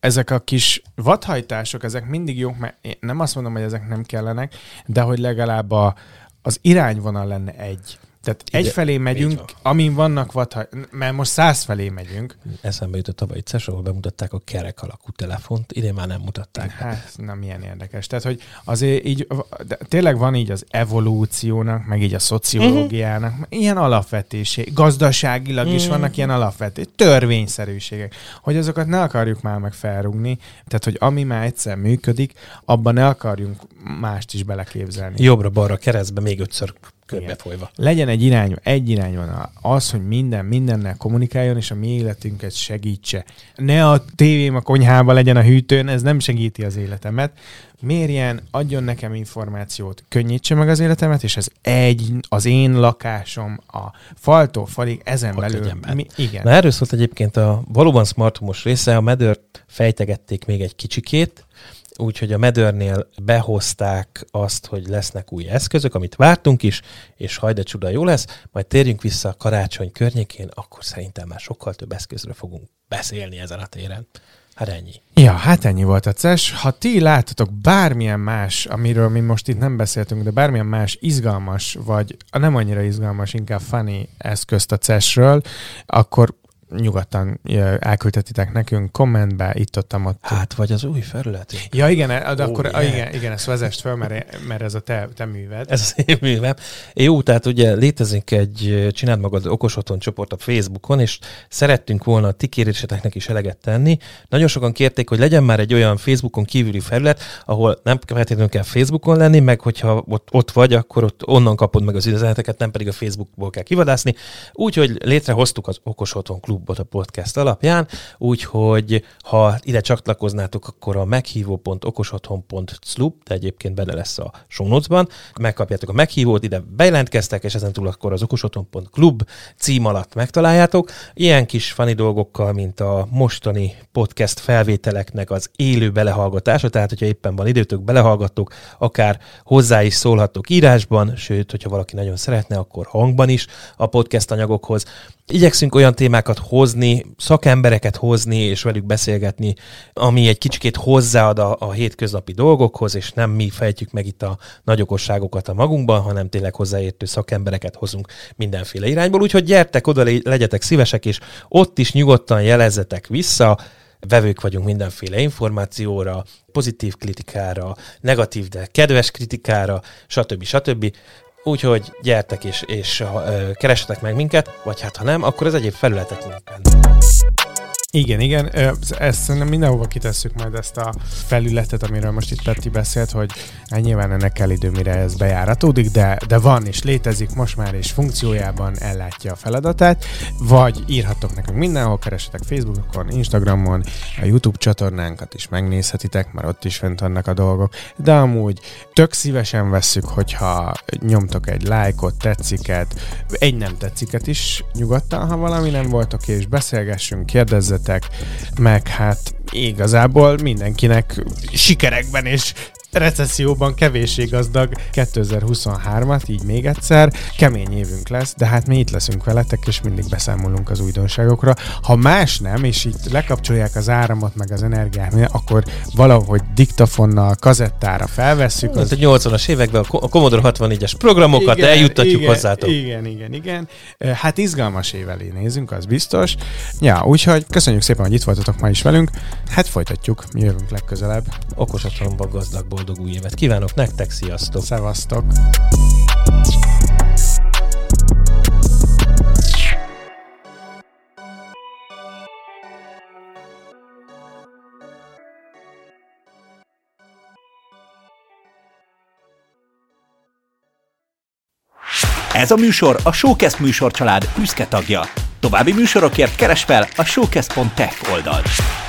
ezek a kis vadhajtások, ezek mindig jók, mert én nem azt mondom, hogy ezek nem kellenek, de hogy legalább a, az irányvonal lenne egy. Tehát egyfelé megyünk, amin vannak vatha, mert most száz felé megyünk. Eszembe jutott tavaly CES, ahol bemutatták a kerek alakú telefont, idén már nem mutatták. Hát, na milyen érdekes. Tehát, hogy azért így, de tényleg van így az evolúciónak, meg így a szociológiának, uh-huh. ilyen alapvetéség, gazdaságilag uh-huh. is mhm. vannak ilyen alapvetéség, törvényszerűségek, hogy azokat ne akarjuk már meg felrúgni, tehát, hogy ami már egyszer működik, abban ne akarjunk mást is beleképzelni. Jobbra-balra keresztbe még ötször körbefolyva. Legyen egy irány, egy irány van az, hogy minden mindennel kommunikáljon, és a mi életünket segítse. Ne a tévém a konyhába legyen a hűtőn, ez nem segíti az életemet. Mérjen, adjon nekem információt, könnyítse meg az életemet, és ez egy, az én lakásom, a faltól falig, ezen Ott belül. Mi, igen. Na erről szólt egyébként a valóban smart része, a medőrt fejtegették még egy kicsikét, úgyhogy a Medörnél behozták azt, hogy lesznek új eszközök, amit vártunk is, és hajde csuda jó lesz, majd térjünk vissza a karácsony környékén, akkor szerintem már sokkal több eszközről fogunk beszélni ezen a téren. Hát ennyi. Ja, hát ennyi volt a CES. Ha ti láttatok bármilyen más, amiről mi most itt nem beszéltünk, de bármilyen más izgalmas, vagy nem annyira izgalmas, inkább funny eszközt a CES-ről, akkor nyugodtan elküldhetitek nekünk kommentbe, itt ott, ott. Hát, vagy az új felület. Ja, igen, de oh, akkor yeah. igen, igen, ezt vezest fel, mert, mert ez a te, te műved. Ez az én művem. Jó, tehát ugye létezik egy Csináld magad okos otthon csoport a Facebookon, és szerettünk volna a ti kéréseteknek is eleget tenni. Nagyon sokan kérték, hogy legyen már egy olyan Facebookon kívüli felület, ahol nem feltétlenül kell Facebookon lenni, meg hogyha ott, ott vagy, akkor ott onnan kapod meg az üzeneteket, nem pedig a Facebookból kell kivadászni. Úgyhogy létrehoztuk az Okos Otthon Klub klubot a podcast alapján, úgyhogy ha ide csatlakoznátok, akkor a meghívó.okosotthon.club, de egyébként benne lesz a show notes-ban, megkapjátok a meghívót, ide bejelentkeztek, és ezen túl akkor az okosotthon.club cím alatt megtaláljátok. Ilyen kis fani dolgokkal, mint a mostani podcast felvételeknek az élő belehallgatása, tehát hogyha éppen van időtök, belehallgattok, akár hozzá is szólhattok írásban, sőt, hogyha valaki nagyon szeretne, akkor hangban is a podcast anyagokhoz. Igyekszünk olyan témákat hozni, szakembereket hozni és velük beszélgetni, ami egy kicsikét hozzáad a, a hétköznapi dolgokhoz, és nem mi fejtjük meg itt a nagy okosságokat a magunkban, hanem tényleg hozzáértő szakembereket hozunk mindenféle irányból. Úgyhogy gyertek oda, legyetek szívesek, és ott is nyugodtan jelezzetek vissza, vevők vagyunk mindenféle információra, pozitív kritikára, negatív, de kedves kritikára, stb. stb. Úgyhogy gyertek és, és keresetek meg minket, vagy hát ha nem, akkor az egyéb felületeken. Igen, igen, ezt szerintem mindenhova kitesszük majd ezt a felületet, amiről most itt Petti beszélt, hogy hát nyilván ennek kell idő, mire ez bejáratódik, de, de van és létezik most már, és funkciójában ellátja a feladatát, vagy írhatok nekünk mindenhol, keresetek Facebookon, Instagramon, a YouTube csatornánkat is megnézhetitek, mert ott is fent vannak a dolgok, de amúgy tök szívesen vesszük, hogyha nyomtok egy lájkot, tetsziket, egy nem tetsziket is nyugodtan, ha valami nem voltok, és beszélgessünk, kérdezzetek, készültek, meg hát igazából mindenkinek sikerekben és recesszióban kevéssé gazdag 2023-at, így még egyszer. Kemény évünk lesz, de hát mi itt leszünk veletek, és mindig beszámolunk az újdonságokra. Ha más nem, és itt lekapcsolják az áramot, meg az energiát, akkor valahogy diktafonnal, kazettára felvesszük. Az... a 80-as években a Commodore 64-es programokat igen, eljuttatjuk igen, hozzátok. Igen, igen, igen. Hát izgalmas év elé nézünk, az biztos. Ja, úgyhogy köszönjük szépen, hogy itt voltatok ma is velünk. Hát folytatjuk, jövünk legközelebb. Okos otthonban gazdagból boldog új évet kívánok nektek, sziasztok! Szevasztok! Ez a műsor a Showcast műsorcsalád büszke tagja. További műsorokért keres fel a showcast.tech oldalt.